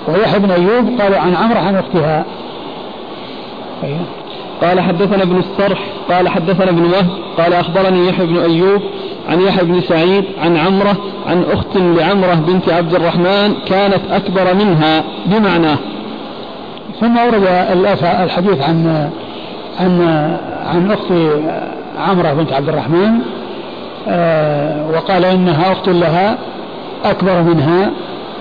ويحيى بن أيوب قالوا عن عمرو عن أختها أيوه. قال حدثنا ابن الصرح قال حدثنا ابن وهب قال أخبرني يحيى بن أيوب عن يحيى بن سعيد عن عمرة عن أخت لعمرة بنت عبد الرحمن كانت أكبر منها بمعناه ثم ورد الحديث عن عن عن أخت عمرة بنت عبد الرحمن وقال إنها أخت لها أكبر منها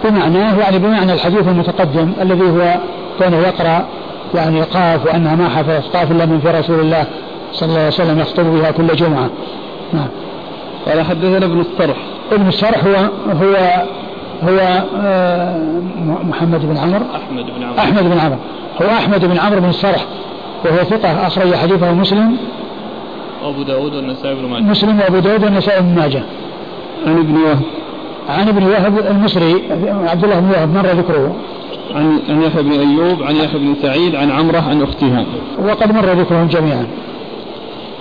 بمعناه يعني بمعنى الحديث المتقدم الذي هو كان يقرأ يعني قاف وأنها ما حفظت قاف إلا من في رسول الله صلى الله عليه وسلم يخطب بها كل جمعة. نعم. قال حدثنا ابن الصرح ابن الصرح هو هو هو آه، محمد بن عمرو. أحمد بن عمرو. أحمد بن عمرو. هو أحمد بن عمرو بن الصرح وهو ثقة أخرج حديثه مسلم وأبو داود والنسائي بن ماجه. مسلم وأبو داود والنسائي بن ماجه. عن ابن وهب. عن ابن وهب المصري عبد الله بن وهب مر ذكره. عن عن يحيى بن أيوب عن يحيى بن سعيد عن عمرة عن أختها. وقد مر ذكرهم جميعا.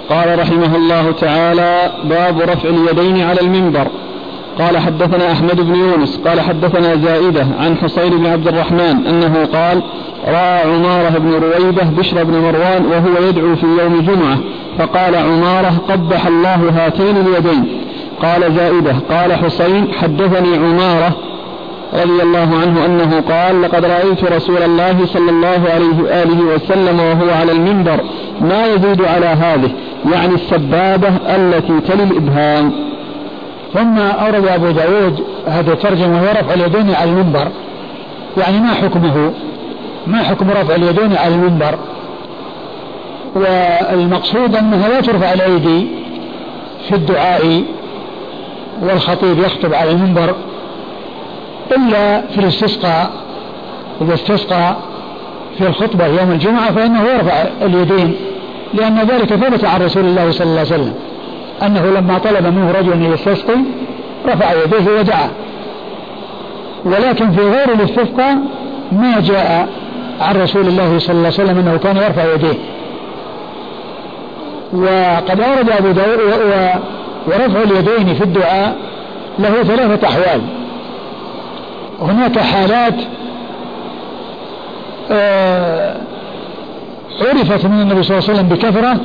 قال رحمه الله تعالى باب رفع اليدين على المنبر. قال حدثنا أحمد بن يونس قال حدثنا زائدة عن حصين بن عبد الرحمن أنه قال رأى عمارة بن رويبة بشر بن مروان وهو يدعو في يوم جمعة فقال عمارة قبح الله هاتين اليدين. قال زائدة قال حسين حدثني عمارة رضي الله عنه أنه قال لقد رأيت رسول الله صلى الله عليه وآله وسلم وهو على المنبر ما يزيد على هذه يعني السبابة التي تلي الإبهام. ثم أورد أبو داود هذا الترجمة ورفع اليدين على المنبر. يعني ما حكمه؟ ما حكم رفع اليدين على المنبر؟ والمقصود أنها لا ترفع الأيدي في الدعاء والخطيب يخطب على المنبر إلا في الاستسقاء. إذا استسقى في الخطبة يوم الجمعة فإنه يرفع اليدين لأن ذلك ثبت عن رسول الله صلى الله عليه وسلم. أنه لما طلب منه رجل أن يستسقي رفع يديه ودعا. ولكن في غير الاستسقاء ما جاء عن رسول الله صلى الله عليه وسلم أنه كان يرفع يديه. وقد أورد أبو داود ورفع اليدين في الدعاء له ثلاثة أحوال. هناك حالات آه، عرفت من النبي صلى الله عليه وسلم بكثرة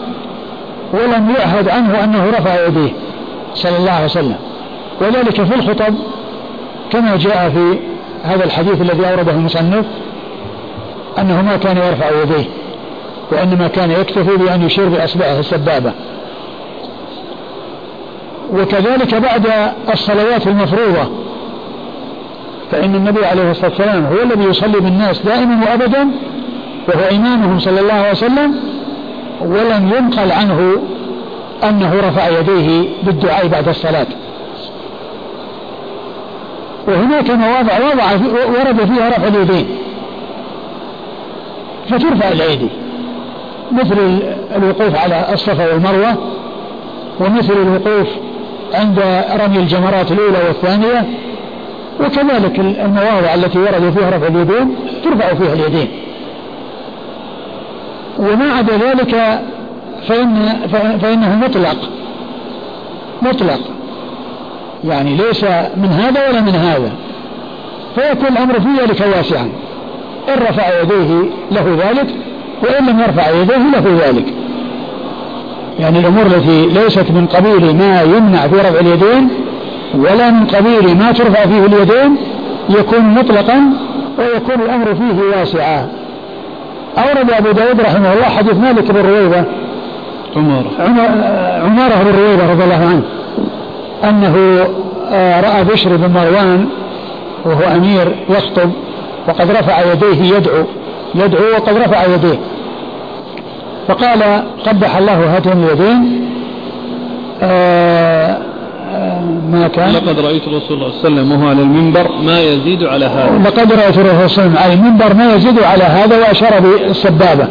ولم يعهد عنه أنه رفع يديه صلى الله عليه وسلم. وذلك في الخطب كما جاء في هذا الحديث الذي أورده المصنف أنه ما كان يرفع يديه وإنما كان يكتفي بأن يشير بأصبعه السبابة. وكذلك بعد الصلوات المفروضة فإن النبي عليه الصلاة والسلام هو الذي يصلي بالناس دائما وأبدا وهو إمامهم صلى الله عليه وسلم ولم ينقل عنه أنه رفع يديه بالدعاء بعد الصلاة. وهناك مواضع وضع ورد فيها رفع اليدين. فترفع الأيدي مثل الوقوف على الصفا والمروة ومثل الوقوف عند رمي الجمرات الأولى والثانية وكذلك المواضع التي ورد فيها رفع اليدين ترفع فيها اليدين. وما عدا ذلك فإن فإنه مطلق. مطلق. يعني ليس من هذا ولا من هذا. فيكون الأمر في ذلك واسعا. إن رفع يديه له ذلك وإن لم يرفع يديه له ذلك. يعني الأمور التي ليست من قبيل ما يمنع في رفع اليدين ولا من قبيل ما ترفع فيه اليدين يكون مطلقا ويكون الأمر فيه واسعا. أورد أبو داود رحمه الله حديث مالك بن رويبة. عمارة عمارة بن رويبة رضي الله عنه أنه آه، رأى بشر بن مروان وهو أمير يخطب وقد رفع يديه يدعو يدعو وقد رفع يديه. فقال قبح الله هاتين اليدين. آه ما كان. لقد رأيت الرسول صلى الله عليه وسلم وهو على المنبر ما يزيد على هذا. لقد رأيت الرسول صلى الله عليه وسلم على المنبر ما يزيد على هذا وأشار بالسبابة.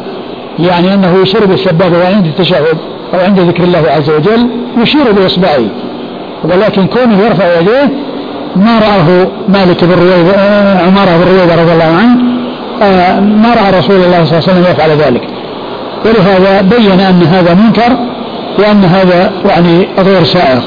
يعني أنه يشير بالسبابة وعند التشهد أو عند ذكر الله عز وجل يشير بإصبعه. ولكن كونه يرفع يديه ما رآه مالك بن رويبة آه، عمارة بن رويبة رضي الله عنه آه، ما رأى رسول الله صلى الله عليه وسلم يفعل ذلك. ولهذا بين أن هذا منكر وأن هذا يعني غير سائغ.